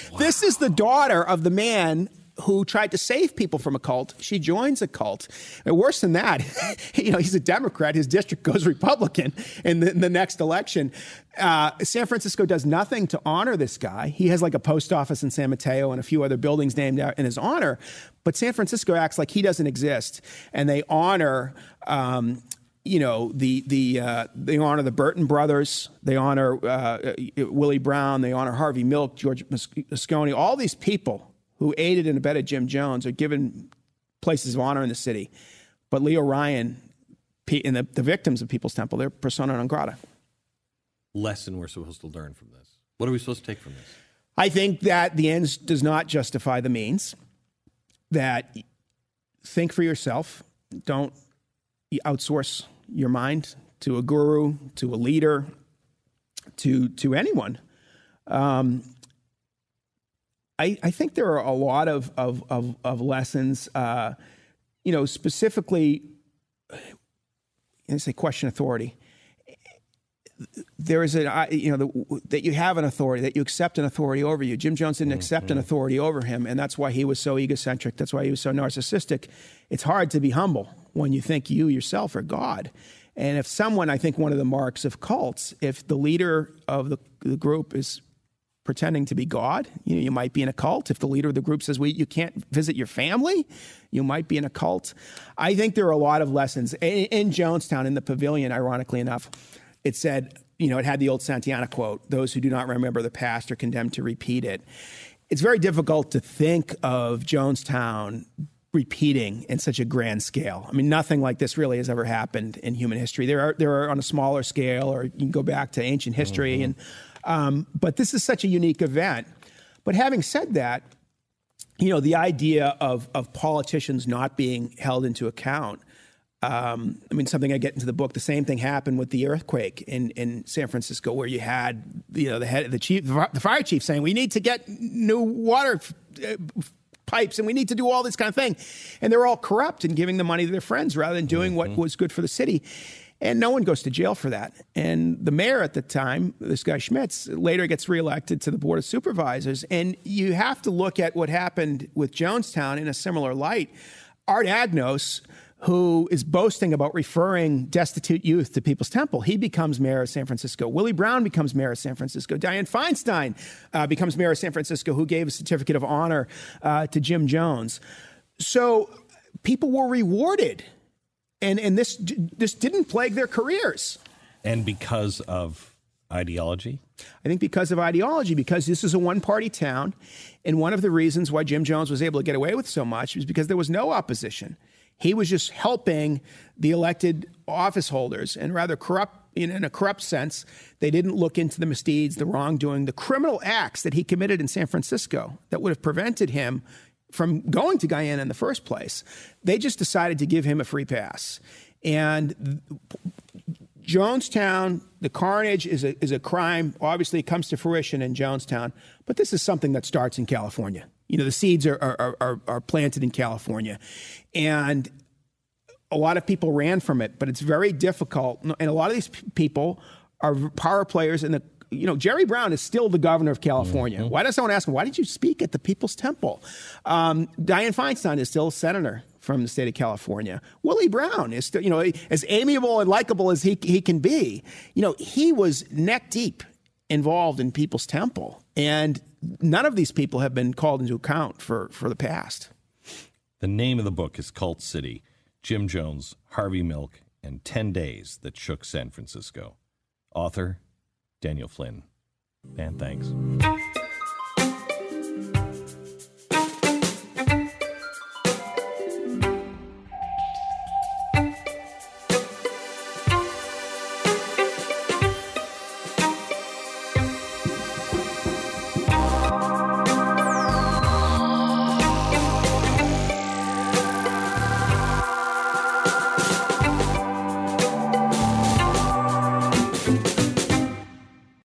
S3: Wow. This is the daughter of the man who tried to save people from a cult. She joins a cult. And worse than that, you know, he's a Democrat. His district goes Republican in the, in the next election. Uh, San Francisco does nothing to honor this guy. He has like a post office in San Mateo and a few other buildings named in his honor. But San Francisco acts like he doesn't exist, and they honor. Um, you know the the uh, they honor the Burton brothers, they honor uh, Willie Brown, they honor Harvey Milk, George Moscone, all these people who aided and abetted Jim Jones are given places of honor in the city. But Leo Ryan and the, the victims of People's Temple, they're persona non grata.
S2: Lesson we're supposed to learn from this. What are we supposed to take from this?
S3: I think that the ends does not justify the means. That think for yourself. Don't outsource your mind to a guru, to a leader, to to anyone. Um, I, I think there are a lot of, of, of, of lessons, uh, you know, specifically, I say question authority. There is a, you know, the, that you have an authority, that you accept an authority over you. Jim Jones didn't mm-hmm. accept an authority over him, and that's why he was so egocentric. That's why he was so narcissistic. It's hard to be humble when you think you yourself are God. And if someone, I think one of the marks of cults, if the leader of the, the group is pretending to be God. You know, you might be in a cult. If the leader of the group says, "Well, you can't visit your family," you might be in a cult. I think there are a lot of lessons in, in Jonestown in the pavilion. Ironically enough, it said, you know, it had the old Santayana quote: "Those who do not remember the past are condemned to repeat it." It's very difficult to think of Jonestown repeating in such a grand scale. I mean, nothing like this really has ever happened in human history. There are there are on a smaller scale, or you can go back to ancient history mm-hmm. and um, but this is such a unique event. But having said that, you know, the idea of, of politicians not being held into account. Um, I mean, something I get into the book. The same thing happened with the earthquake in, in San Francisco, where you had you know the head, the chief, the fire chief saying we need to get new water uh, pipes and we need to do all this kind of thing, and they're all corrupt and giving the money to their friends rather than doing mm-hmm. what was good for the city. And no one goes to jail for that. And the mayor at the time, this guy Schmitz, later gets reelected to the Board of Supervisors. And you have to look at what happened with Jonestown in a similar light. Art Agnos, who is boasting about referring destitute youth to People's Temple. He becomes mayor of San Francisco. Willie Brown becomes mayor of San Francisco. Dianne Feinstein uh, becomes mayor of San Francisco, who gave a certificate of honor uh, to Jim Jones. So people were rewarded and and this this didn't plague their careers.
S2: And because of ideology,
S3: I think because of ideology, because this is a one party town, and one of the reasons why Jim Jones was able to get away with so much was because there was no opposition. He was just helping the elected office holders, and rather corrupt in, a corrupt sense. They didn't look into the misdeeds, the wrongdoing, the criminal acts that he committed in San Francisco that would have prevented him from going to Guyana in the first place. They just decided to give him a free pass. And Jonestown, the carnage is a, is a crime. Obviously, it comes to fruition in Jonestown, but this is something that starts in California. You know, the seeds are, are, are, are planted in California. And a lot of people ran from it, but it's very difficult. And a lot of these people are power players in the you know, Jerry Brown is still the governor of California. Mm-hmm. Why does someone ask him, why did you speak at the People's Temple? Um, Dianne Feinstein is still a senator from the state of California. Willie Brown is still, you know, as amiable and likable as he, he can be. You know, he was neck deep involved in People's Temple. And none of these people have been called into account for, for the past.
S2: The name of the book is Cult City Jim Jones, Harvey Milk, and 10 Days That Shook San Francisco. Author Daniel Flynn. And thanks.